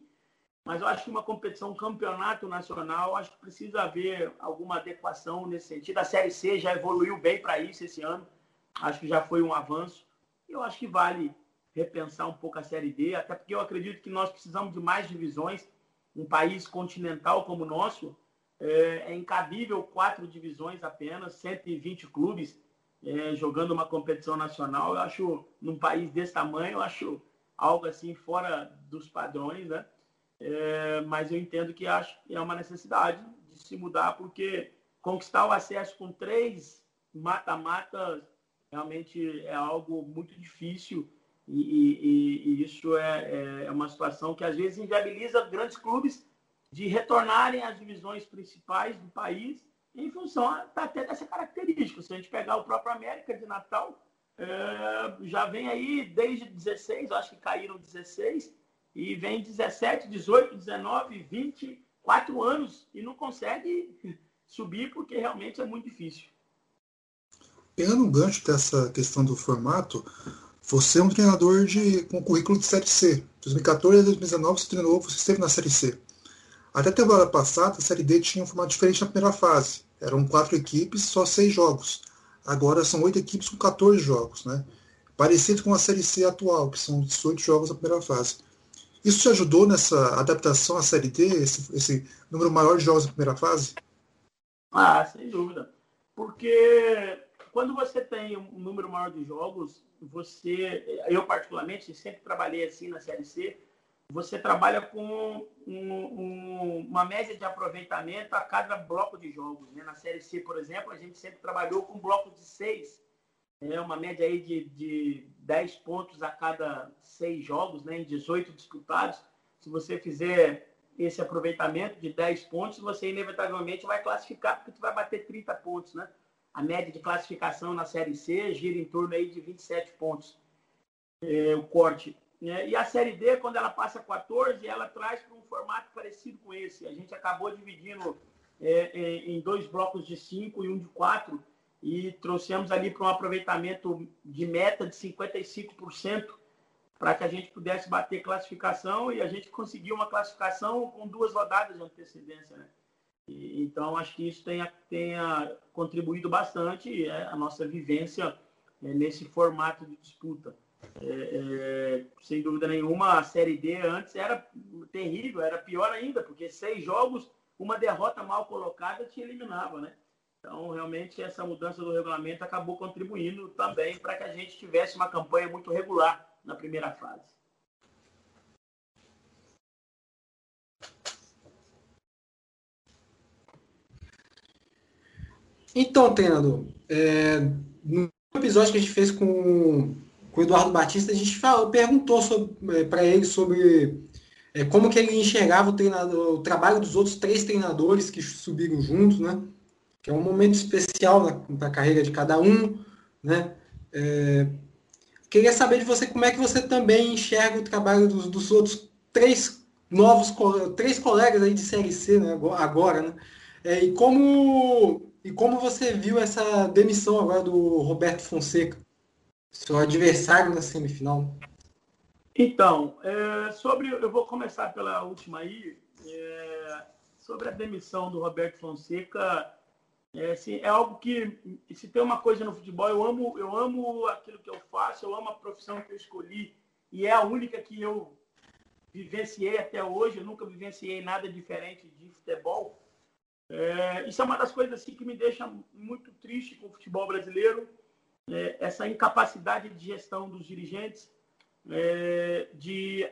Mas eu acho que uma competição, um campeonato nacional, acho que precisa haver alguma adequação nesse sentido. A Série C já evoluiu bem para isso esse ano. Acho que já foi um avanço. Eu acho que vale repensar um pouco a Série D, até porque eu acredito que nós precisamos de mais divisões. Um país continental como o nosso, é, é incabível quatro divisões apenas, 120 clubes é, jogando uma competição nacional. Eu acho, num país desse tamanho, eu acho algo assim fora dos padrões, né? É, mas eu entendo que acho que é uma necessidade de se mudar, porque conquistar o acesso com três mata-matas realmente é algo muito difícil e, e, e isso é, é, uma situação que às vezes inviabiliza grandes clubes de retornarem às divisões principais do país em função até dessa característica. Se a gente pegar o próprio América de Natal, é, já vem aí desde 16, acho que caíram 16, e vem 17, 18, 19, 20, quatro anos e não consegue subir porque realmente é muito difícil. Pegando um gancho dessa questão do formato, você é um treinador de, com currículo de Série C. 2014 a 2019 você treinou, você esteve na Série C. Até a temporada passada, a Série D tinha um formato diferente na primeira fase. Eram quatro equipes, só seis jogos. Agora são oito equipes com 14 jogos, né? Parecido com a Série C atual, que são 18 jogos na primeira fase. Isso te ajudou nessa adaptação à Série D, esse, esse número maior de jogos na primeira fase? Ah, sem dúvida. Porque quando você tem um número maior de jogos, você, eu particularmente, sempre trabalhei assim na Série C, você trabalha com um, um, uma média de aproveitamento a cada bloco de jogos. Né? Na Série C, por exemplo, a gente sempre trabalhou com blocos de seis é uma média aí de, de 10 pontos a cada seis jogos, né, em 18 disputados. Se você fizer esse aproveitamento de 10 pontos, você inevitavelmente vai classificar, porque tu vai bater 30 pontos, né? A média de classificação na Série C gira em torno aí de 27 pontos, é, o corte. Né? E a Série D, quando ela passa 14, ela traz para um formato parecido com esse. A gente acabou dividindo é, é, em dois blocos de 5 e um de 4, e trouxemos ali para um aproveitamento de meta de 55% para que a gente pudesse bater classificação e a gente conseguiu uma classificação com duas rodadas de antecedência, né? E, então acho que isso tenha, tenha contribuído bastante é, a nossa vivência é, nesse formato de disputa. É, é, sem dúvida nenhuma, a Série D antes era terrível, era pior ainda, porque seis jogos, uma derrota mal colocada te eliminava, né? Então, realmente, essa mudança do regulamento acabou contribuindo também para que a gente tivesse uma campanha muito regular na primeira fase. Então, treinador, é, no episódio que a gente fez com, com o Eduardo Batista, a gente falou, perguntou é, para ele sobre é, como que ele enxergava o, o trabalho dos outros três treinadores que subiram juntos, né? que é um momento especial na, na carreira de cada um, né? É, queria saber de você como é que você também enxerga o trabalho dos, dos outros três novos três colegas aí de série C, né? Agora, né? É, e como e como você viu essa demissão agora do Roberto Fonseca, seu adversário na semifinal? Então, é, sobre eu vou começar pela última aí. É, sobre a demissão do Roberto Fonseca, é, assim, é algo que, se tem uma coisa no futebol, eu amo, eu amo aquilo que eu faço, eu amo a profissão que eu escolhi e é a única que eu vivenciei até hoje. Eu nunca vivenciei nada diferente de futebol. É, isso é uma das coisas assim, que me deixa muito triste com o futebol brasileiro, é, essa incapacidade de gestão dos dirigentes, é, de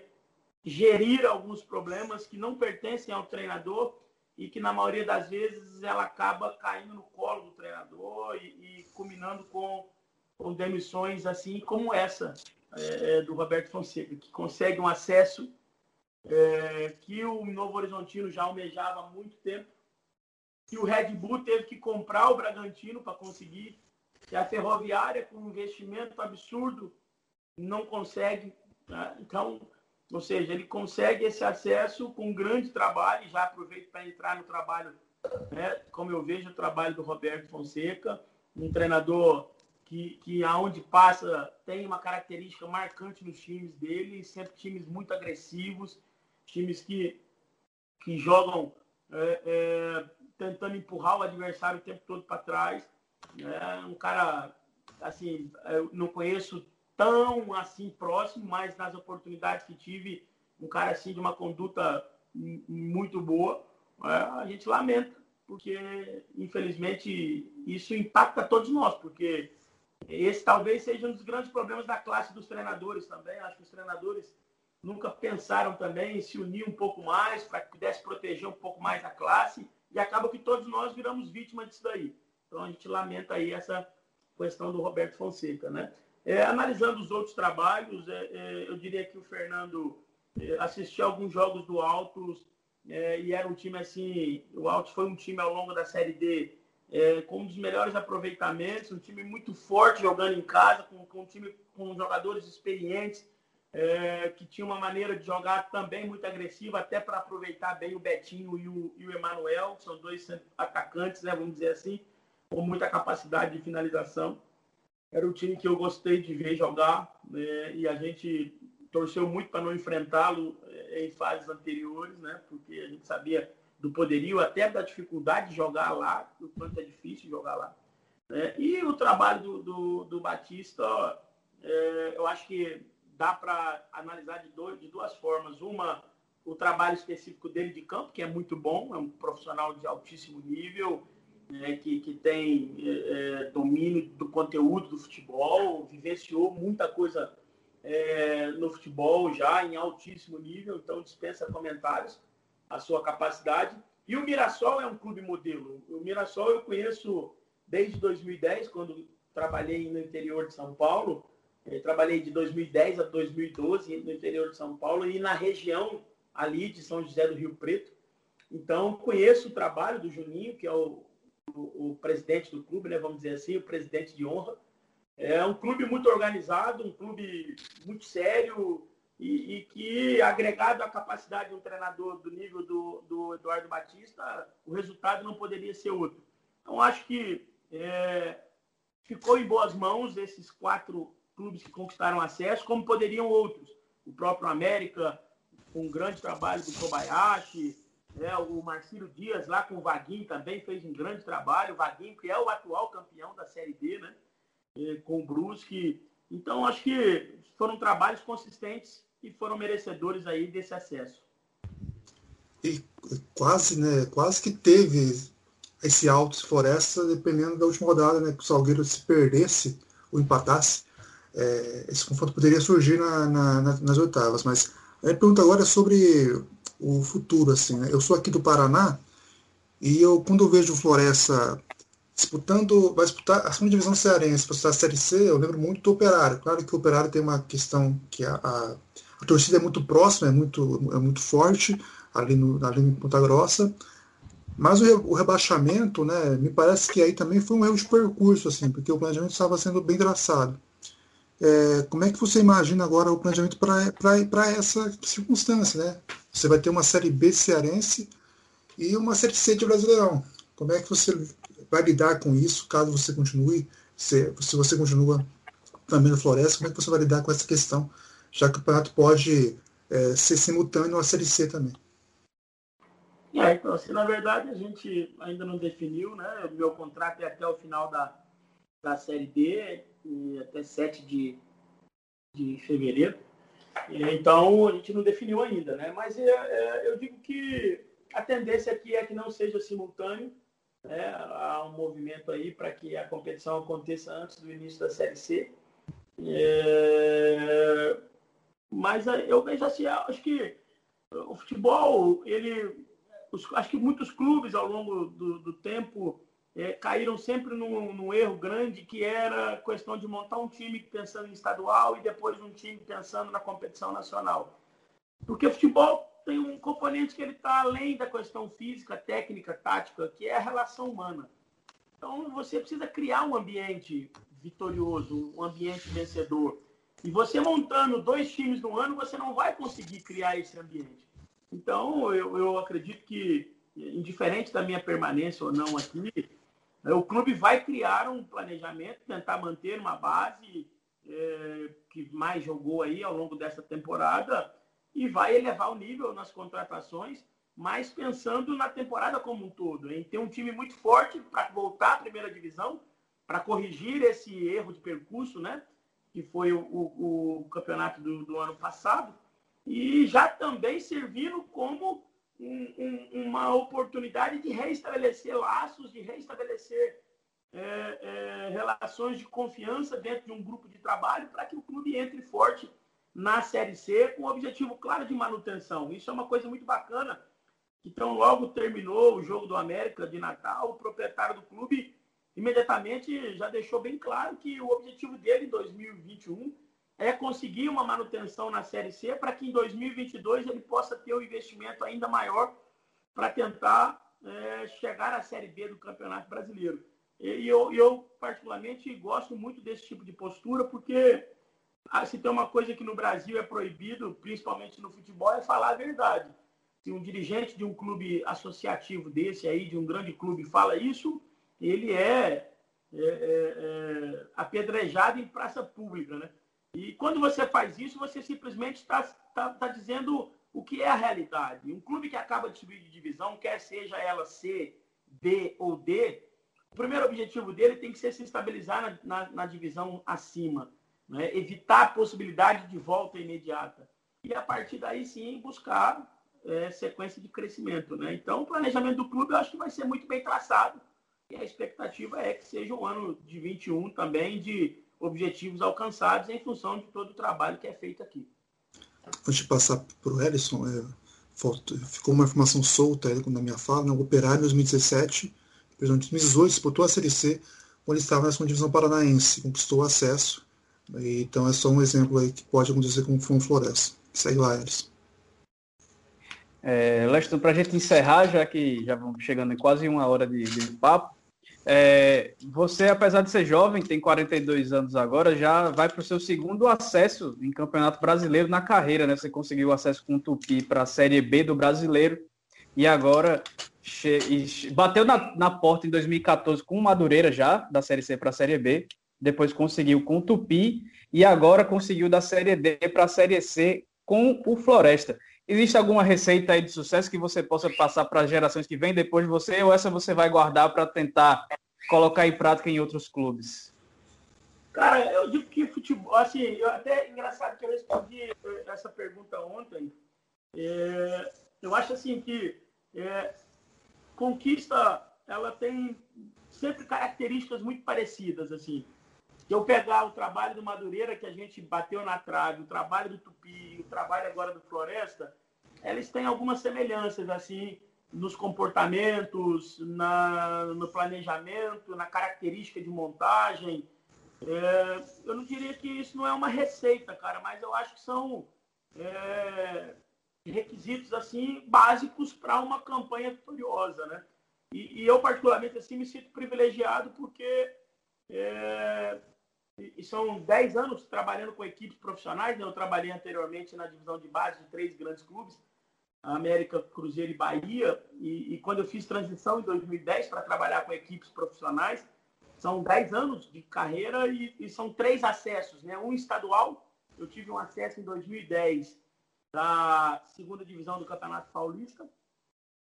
gerir alguns problemas que não pertencem ao treinador e que na maioria das vezes ela acaba caindo no colo do treinador e, e culminando com, com demissões assim como essa é, é, do Roberto Fonseca, que consegue um acesso é, que o Novo Horizontino já almejava há muito tempo, que o Red Bull teve que comprar o Bragantino para conseguir, e a Ferroviária, com um investimento absurdo, não consegue. Né? Então, ou seja, ele consegue esse acesso com um grande trabalho, já aproveito para entrar no trabalho, né, como eu vejo o trabalho do Roberto Fonseca, um treinador que, que aonde passa tem uma característica marcante nos times dele, sempre times muito agressivos, times que, que jogam é, é, tentando empurrar o adversário o tempo todo para trás. É um cara, assim, eu não conheço tão assim próximo, mas nas oportunidades que tive, um cara assim de uma conduta muito boa, é, a gente lamenta, porque infelizmente isso impacta todos nós, porque esse talvez seja um dos grandes problemas da classe dos treinadores também. Acho que os treinadores nunca pensaram também em se unir um pouco mais para que pudesse proteger um pouco mais a classe e acaba que todos nós viramos vítimas disso daí. Então a gente lamenta aí essa questão do Roberto Fonseca, né? É, analisando os outros trabalhos, é, é, eu diria que o Fernando é, assistiu alguns jogos do Altos é, e era um time assim. O Altos foi um time ao longo da Série D é, com um dos melhores aproveitamentos, um time muito forte jogando em casa, com, com um time com jogadores experientes, que tinha uma maneira de jogar também muito agressiva, até para aproveitar bem o Betinho e o, e o Emanuel, que são dois atacantes, né, vamos dizer assim, com muita capacidade de finalização era o time que eu gostei de ver jogar né? e a gente torceu muito para não enfrentá-lo eh, em fases anteriores, né? Porque a gente sabia do poderio, até da dificuldade de jogar lá, o quanto é difícil jogar lá. Né? E o trabalho do, do, do Batista, é, eu acho que dá para analisar de, dois, de duas formas. Uma, o trabalho específico dele de campo, que é muito bom, é um profissional de altíssimo nível, né, que, que tem é, é, domínio do conteúdo do futebol, vivenciou muita coisa é, no futebol já em altíssimo nível, então dispensa comentários a sua capacidade. E o Mirassol é um clube modelo. O Mirassol eu conheço desde 2010, quando trabalhei no interior de São Paulo. Eu trabalhei de 2010 a 2012 no interior de São Paulo e na região ali de São José do Rio Preto. Então, conheço o trabalho do Juninho, que é o, o, o, presidente do clube, né, vamos dizer assim, o presidente de honra. É um clube muito organizado, um clube muito sério e, e que, agregado à capacidade de um treinador do nível do, do Eduardo Batista, o resultado não poderia ser outro. Então, acho que é, ficou em boas mãos esses quatro clubes que conquistaram acesso, como poderiam outros. O próprio América, com um grande trabalho do Kobayashi, é, o Marcílio Dias, lá com o Vaguinho, também fez um grande trabalho. O Vaguinho, que é o atual campeão da Série D, né? E, com o Brusque. Então, acho que foram trabalhos consistentes e foram merecedores aí desse acesso. E quase, né? Quase que teve esse Altos Floresta, dependendo da última rodada, né? Que o Salgueiro se perdesse ou empatasse, é, esse confronto poderia surgir na, na, nas oitavas. Mas a pergunta agora é sobre o futuro, assim, né? Eu sou aqui do Paraná e eu, quando eu vejo o Floresta disputando, vai disputar a segunda divisão cearense, disputar a Série C, eu lembro muito do Operário. Claro que o Operário tem uma questão que a, a, a torcida é muito próxima, é muito, é muito forte ali, no, ali em Ponta Grossa, mas o, o, rebaixamento, né, me parece que aí também foi um erro de percurso, assim, porque o planejamento estava sendo bem traçado. É, como é que você imagina agora o planejamento para essa circunstância, né? Você vai ter uma Série B cearense e uma Série C de Brasileirão. Como é que você vai lidar com isso, caso você continue, se, se você continua também no Floresta, como é que você vai lidar com essa questão, já que o campeonato pode é, ser simultâneo à Série C também? É, então, assim, na verdade, a gente ainda não definiu, né? O meu contrato é até o final da, da Série D, e até 7 de, de fevereiro. Então, a gente não definiu ainda, né? Mas é, é, eu digo que a tendência aqui é que não seja simultâneo. Né? Há um movimento aí para que a competição aconteça antes do início da Série C. É... Mas eu vejo assim, acho que o futebol, ele, acho que muitos clubes ao longo do, do tempo é, caíram sempre num, num, erro grande que era questão de montar um time pensando em estadual e depois um time pensando na competição nacional. Porque o futebol tem um componente que ele está além da questão física, técnica, tática, que é a relação humana. Então você precisa criar um ambiente vitorioso, um ambiente vencedor. E você montando dois times no ano, você não vai conseguir criar esse ambiente. Então, eu, eu acredito que, indiferente da minha permanência ou não aqui, o clube vai criar um planejamento, tentar manter uma base é, que mais jogou aí ao longo dessa temporada e vai elevar o nível nas contratações, mas pensando na temporada como um todo, em ter um time muito forte para voltar à primeira divisão, para corrigir esse erro de percurso, né? Que foi o, o, o campeonato do, do, ano passado, e já também servindo como um, um, uma oportunidade de reestabelecer laços, de reestabelecer é, é, relações de confiança dentro de um grupo de trabalho para que o clube entre forte na Série C com o objetivo claro de manutenção. Isso é uma coisa muito bacana. Então, logo terminou o jogo do América de Natal, o proprietário do clube imediatamente já deixou bem claro que o objetivo dele em 2021 é conseguir uma manutenção na Série C para que em 2022 ele possa ter um investimento ainda maior para tentar é, chegar à Série B do Campeonato Brasileiro. E eu, eu, particularmente, gosto muito desse tipo de postura, porque ah, se tem uma coisa que no Brasil é proibido, principalmente no futebol, é falar a verdade. Se um dirigente de um clube associativo desse aí, de um grande clube, fala isso, ele é, é, é, é apedrejado em praça pública, né? E quando você faz isso, você simplesmente está tá, tá dizendo o que é a realidade. Um clube que acaba de subir de divisão, quer seja ela C, B ou D, o primeiro objetivo dele tem que ser se estabilizar na, na, na divisão acima, né? evitar a possibilidade de volta imediata. E a partir daí sim buscar é, sequência de crescimento. Né? Então o planejamento do clube eu acho que vai ser muito bem traçado. E a expectativa é que seja um ano de 21 também de objetivos alcançados em função de todo o trabalho que é feito aqui. Antes de passar para o Ellison, é, ficou uma informação solta aí na minha fala, né? o Operário em 2017 perdão, em 2018, disputou a Série C, quando ele estava na segunda divisão paranaense, conquistou o acesso. Então é só um exemplo aí que pode acontecer com o Fundo Floresta. Segue lá, Elis. É, Leston, para a gente encerrar, já que já vamos chegando em quase uma hora de, de papo, é, você, apesar de ser jovem, tem 42 anos agora, já vai para o seu segundo acesso em Campeonato Brasileiro na carreira, né? Você conseguiu acesso com o Tupi para a Série B do Brasileiro e agora bateu na, na porta em 2014 com o Madureira já, da Série C para a Série B, depois conseguiu com o Tupi e agora conseguiu da Série D para a Série C com o Floresta. Existe alguma receita aí de sucesso que você possa passar para as gerações que vêm depois de você ou essa você vai guardar para tentar colocar em prática em outros clubes? Cara, eu digo que futebol, assim, eu, até engraçado que eu respondi essa pergunta ontem. É, eu acho assim que é, conquista, ela tem sempre características muito parecidas, assim. Se eu pegar o trabalho do Madureira, que a gente bateu na trave, o trabalho do Tupi, o trabalho agora do Floresta, eles têm algumas semelhanças, assim, nos comportamentos, na, no planejamento, na característica de montagem. É, eu não diria que isso não é uma receita, cara, mas eu acho que são é, requisitos assim básicos para uma campanha vitoriosa, né? E, e, eu particularmente assim me sinto privilegiado porque é, e são 10 anos trabalhando com equipes profissionais. Né? Eu trabalhei anteriormente na divisão de base de três grandes clubes, América, Cruzeiro e Bahia. E, e quando eu fiz transição em 2010 para trabalhar com equipes profissionais, são 10 anos de carreira e, e são três acessos, né? Um estadual, eu tive um acesso em 2010 da segunda divisão do Campeonato Paulista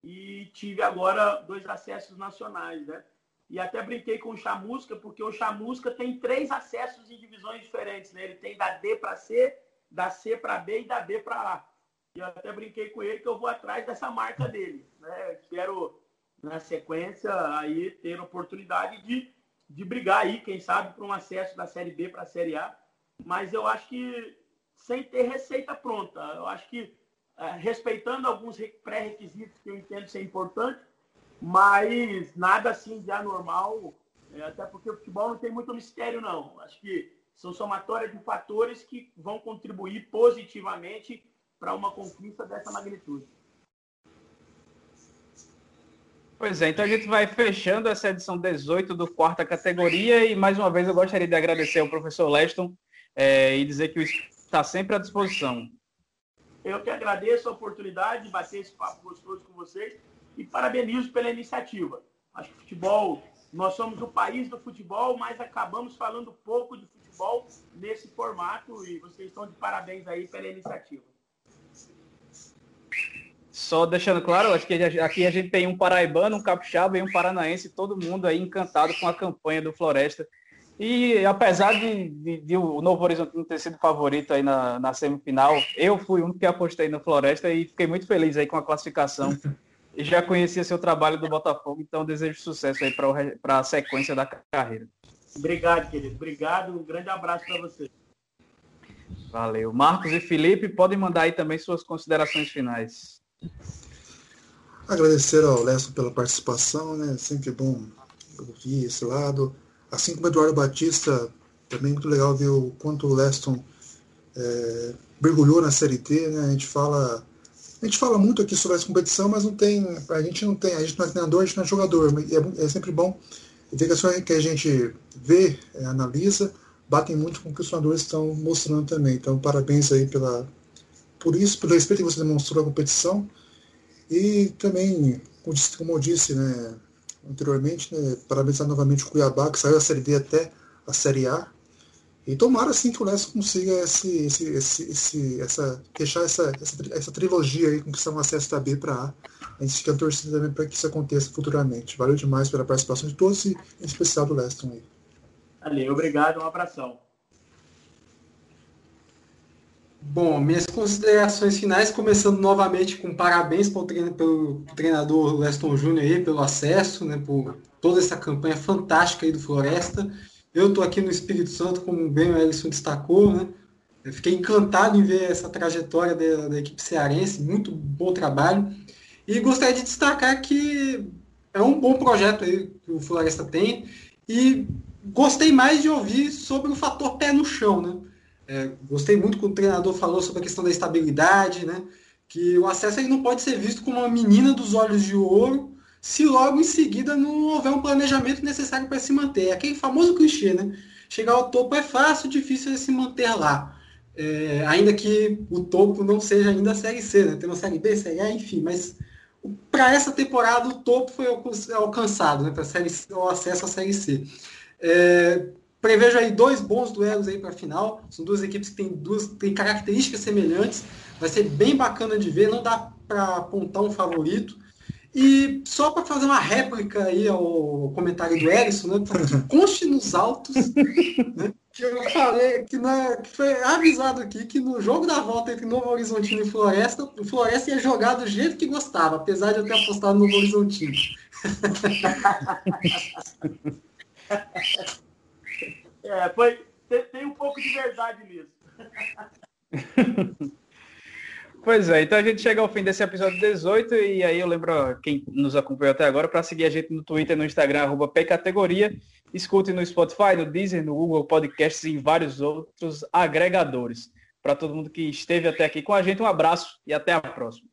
e tive agora dois acessos nacionais, né? E até brinquei com o Chamusca, porque o Chamusca tem três acessos em divisões diferentes, né? Ele tem da D para C, da C para B e da B para A. E eu até brinquei com ele que eu vou atrás dessa marca dele, né? Quero, na sequência, aí ter a oportunidade de, de brigar aí, quem sabe, para um acesso da Série B para a Série A. Mas eu acho que sem ter receita pronta. Eu acho que é, respeitando alguns pré-requisitos que eu entendo ser importante, mas nada assim de anormal, é, até porque o futebol não tem muito mistério, não. Acho que são somatórias de fatores que vão contribuir positivamente para uma conquista dessa magnitude. Pois é, então a gente vai fechando essa edição 18 do quarta categoria e mais uma vez eu gostaria de agradecer ao professor Leston é, e dizer que está sempre à disposição. Eu que agradeço a oportunidade de bater esse papo gostoso com vocês e parabenizo pela iniciativa. Acho que futebol, nós somos o país do futebol, mas acabamos falando pouco de futebol nesse formato e vocês estão de parabéns aí pela iniciativa. Só deixando claro, acho que aqui a gente tem um paraibano, um capixaba e um paranaense, todo mundo aí encantado com a campanha do Floresta. E apesar de, de, de o Novo Horizonte não ter sido favorito aí na, na, semifinal, eu fui um que apostei no Floresta e fiquei muito feliz aí com a classificação. E já conhecia seu trabalho do Botafogo, então desejo sucesso aí para a sequência da carreira. Obrigado, querido. Obrigado. Um grande abraço para você. Valeu. Marcos e Felipe, podem mandar aí também suas considerações finais. Agradecer ao Lesto pela participação, né? Sempre bom ouvir esse lado. Assim como o Eduardo Batista, também muito legal ver o quanto o Leston é, mergulhou na Série T, né? A gente fala. A gente fala muito aqui sobre essa competição, mas não tem. A gente não tem, a gente não é treinador, a gente não é jogador. É, é sempre bom ver que a gente vê, é, analisa, batem muito com o que os treinadores estão mostrando também. Então, parabéns aí pela, por isso, pelo respeito que você demonstrou à competição. E também, como eu disse né, anteriormente, né, parabenizar novamente o Cuiabá, que saiu da Série D até a Série A. E tomara assim que o Leste consiga esse, esse, esse, esse, essa, deixar essa, essa, essa trilogia aí, conquistar um acesso da B para A. A gente fica torcendo também para que isso aconteça futuramente. Valeu demais pela participação de todos e em especial do Leston aí. Valeu, obrigado, um abração. Bom, minhas considerações finais, começando novamente com parabéns para o treino, pelo treinador Leston Júnior aí, pelo acesso, né, por toda essa campanha fantástica aí do Floresta. Eu estou aqui no Espírito Santo, como bem o Ellison destacou, né? Eu fiquei encantado em ver essa trajetória da, da equipe cearense, muito bom trabalho. E gostaria de destacar que é um bom projeto aí que o Floresta tem. E gostei mais de ouvir sobre o fator pé no chão, né? É, gostei muito quando o treinador falou sobre a questão da estabilidade, né? Que o acesso ele não pode ser visto como uma menina dos olhos de ouro se logo em seguida não houver um planejamento necessário para se manter. É aquele famoso clichê, né? Chegar ao topo é fácil, difícil é se manter lá. É, ainda que o topo não seja ainda a Série C, né? Tem uma Série B, Série A, enfim, mas para essa temporada o topo foi alcançado, né? Para o acesso à Série C. É, Prevejo aí dois bons duelos aí para a final. São duas equipes que têm, duas, têm características semelhantes. Vai ser bem bacana de ver. Não dá para apontar um favorito. E só para fazer uma réplica aí ao comentário do Erison, né? Que conste nos autos, né, que eu falei que, na, que foi avisado aqui que no jogo da volta entre Novo Horizontino e Floresta, o Floresta ia jogar do jeito que gostava, apesar de eu ter apostado no Novo Horizontino. É, foi, tem, tem um pouco de verdade nisso. Pois é, então a gente chega ao fim desse episódio 18 e aí eu lembro quem nos acompanhou até agora para seguir a gente no Twitter, no Instagram, arroba Pcategoria, escute no Spotify, no Deezer, no Google Podcasts e em vários outros agregadores. Para todo mundo que esteve até aqui com a gente, um abraço e até a próxima.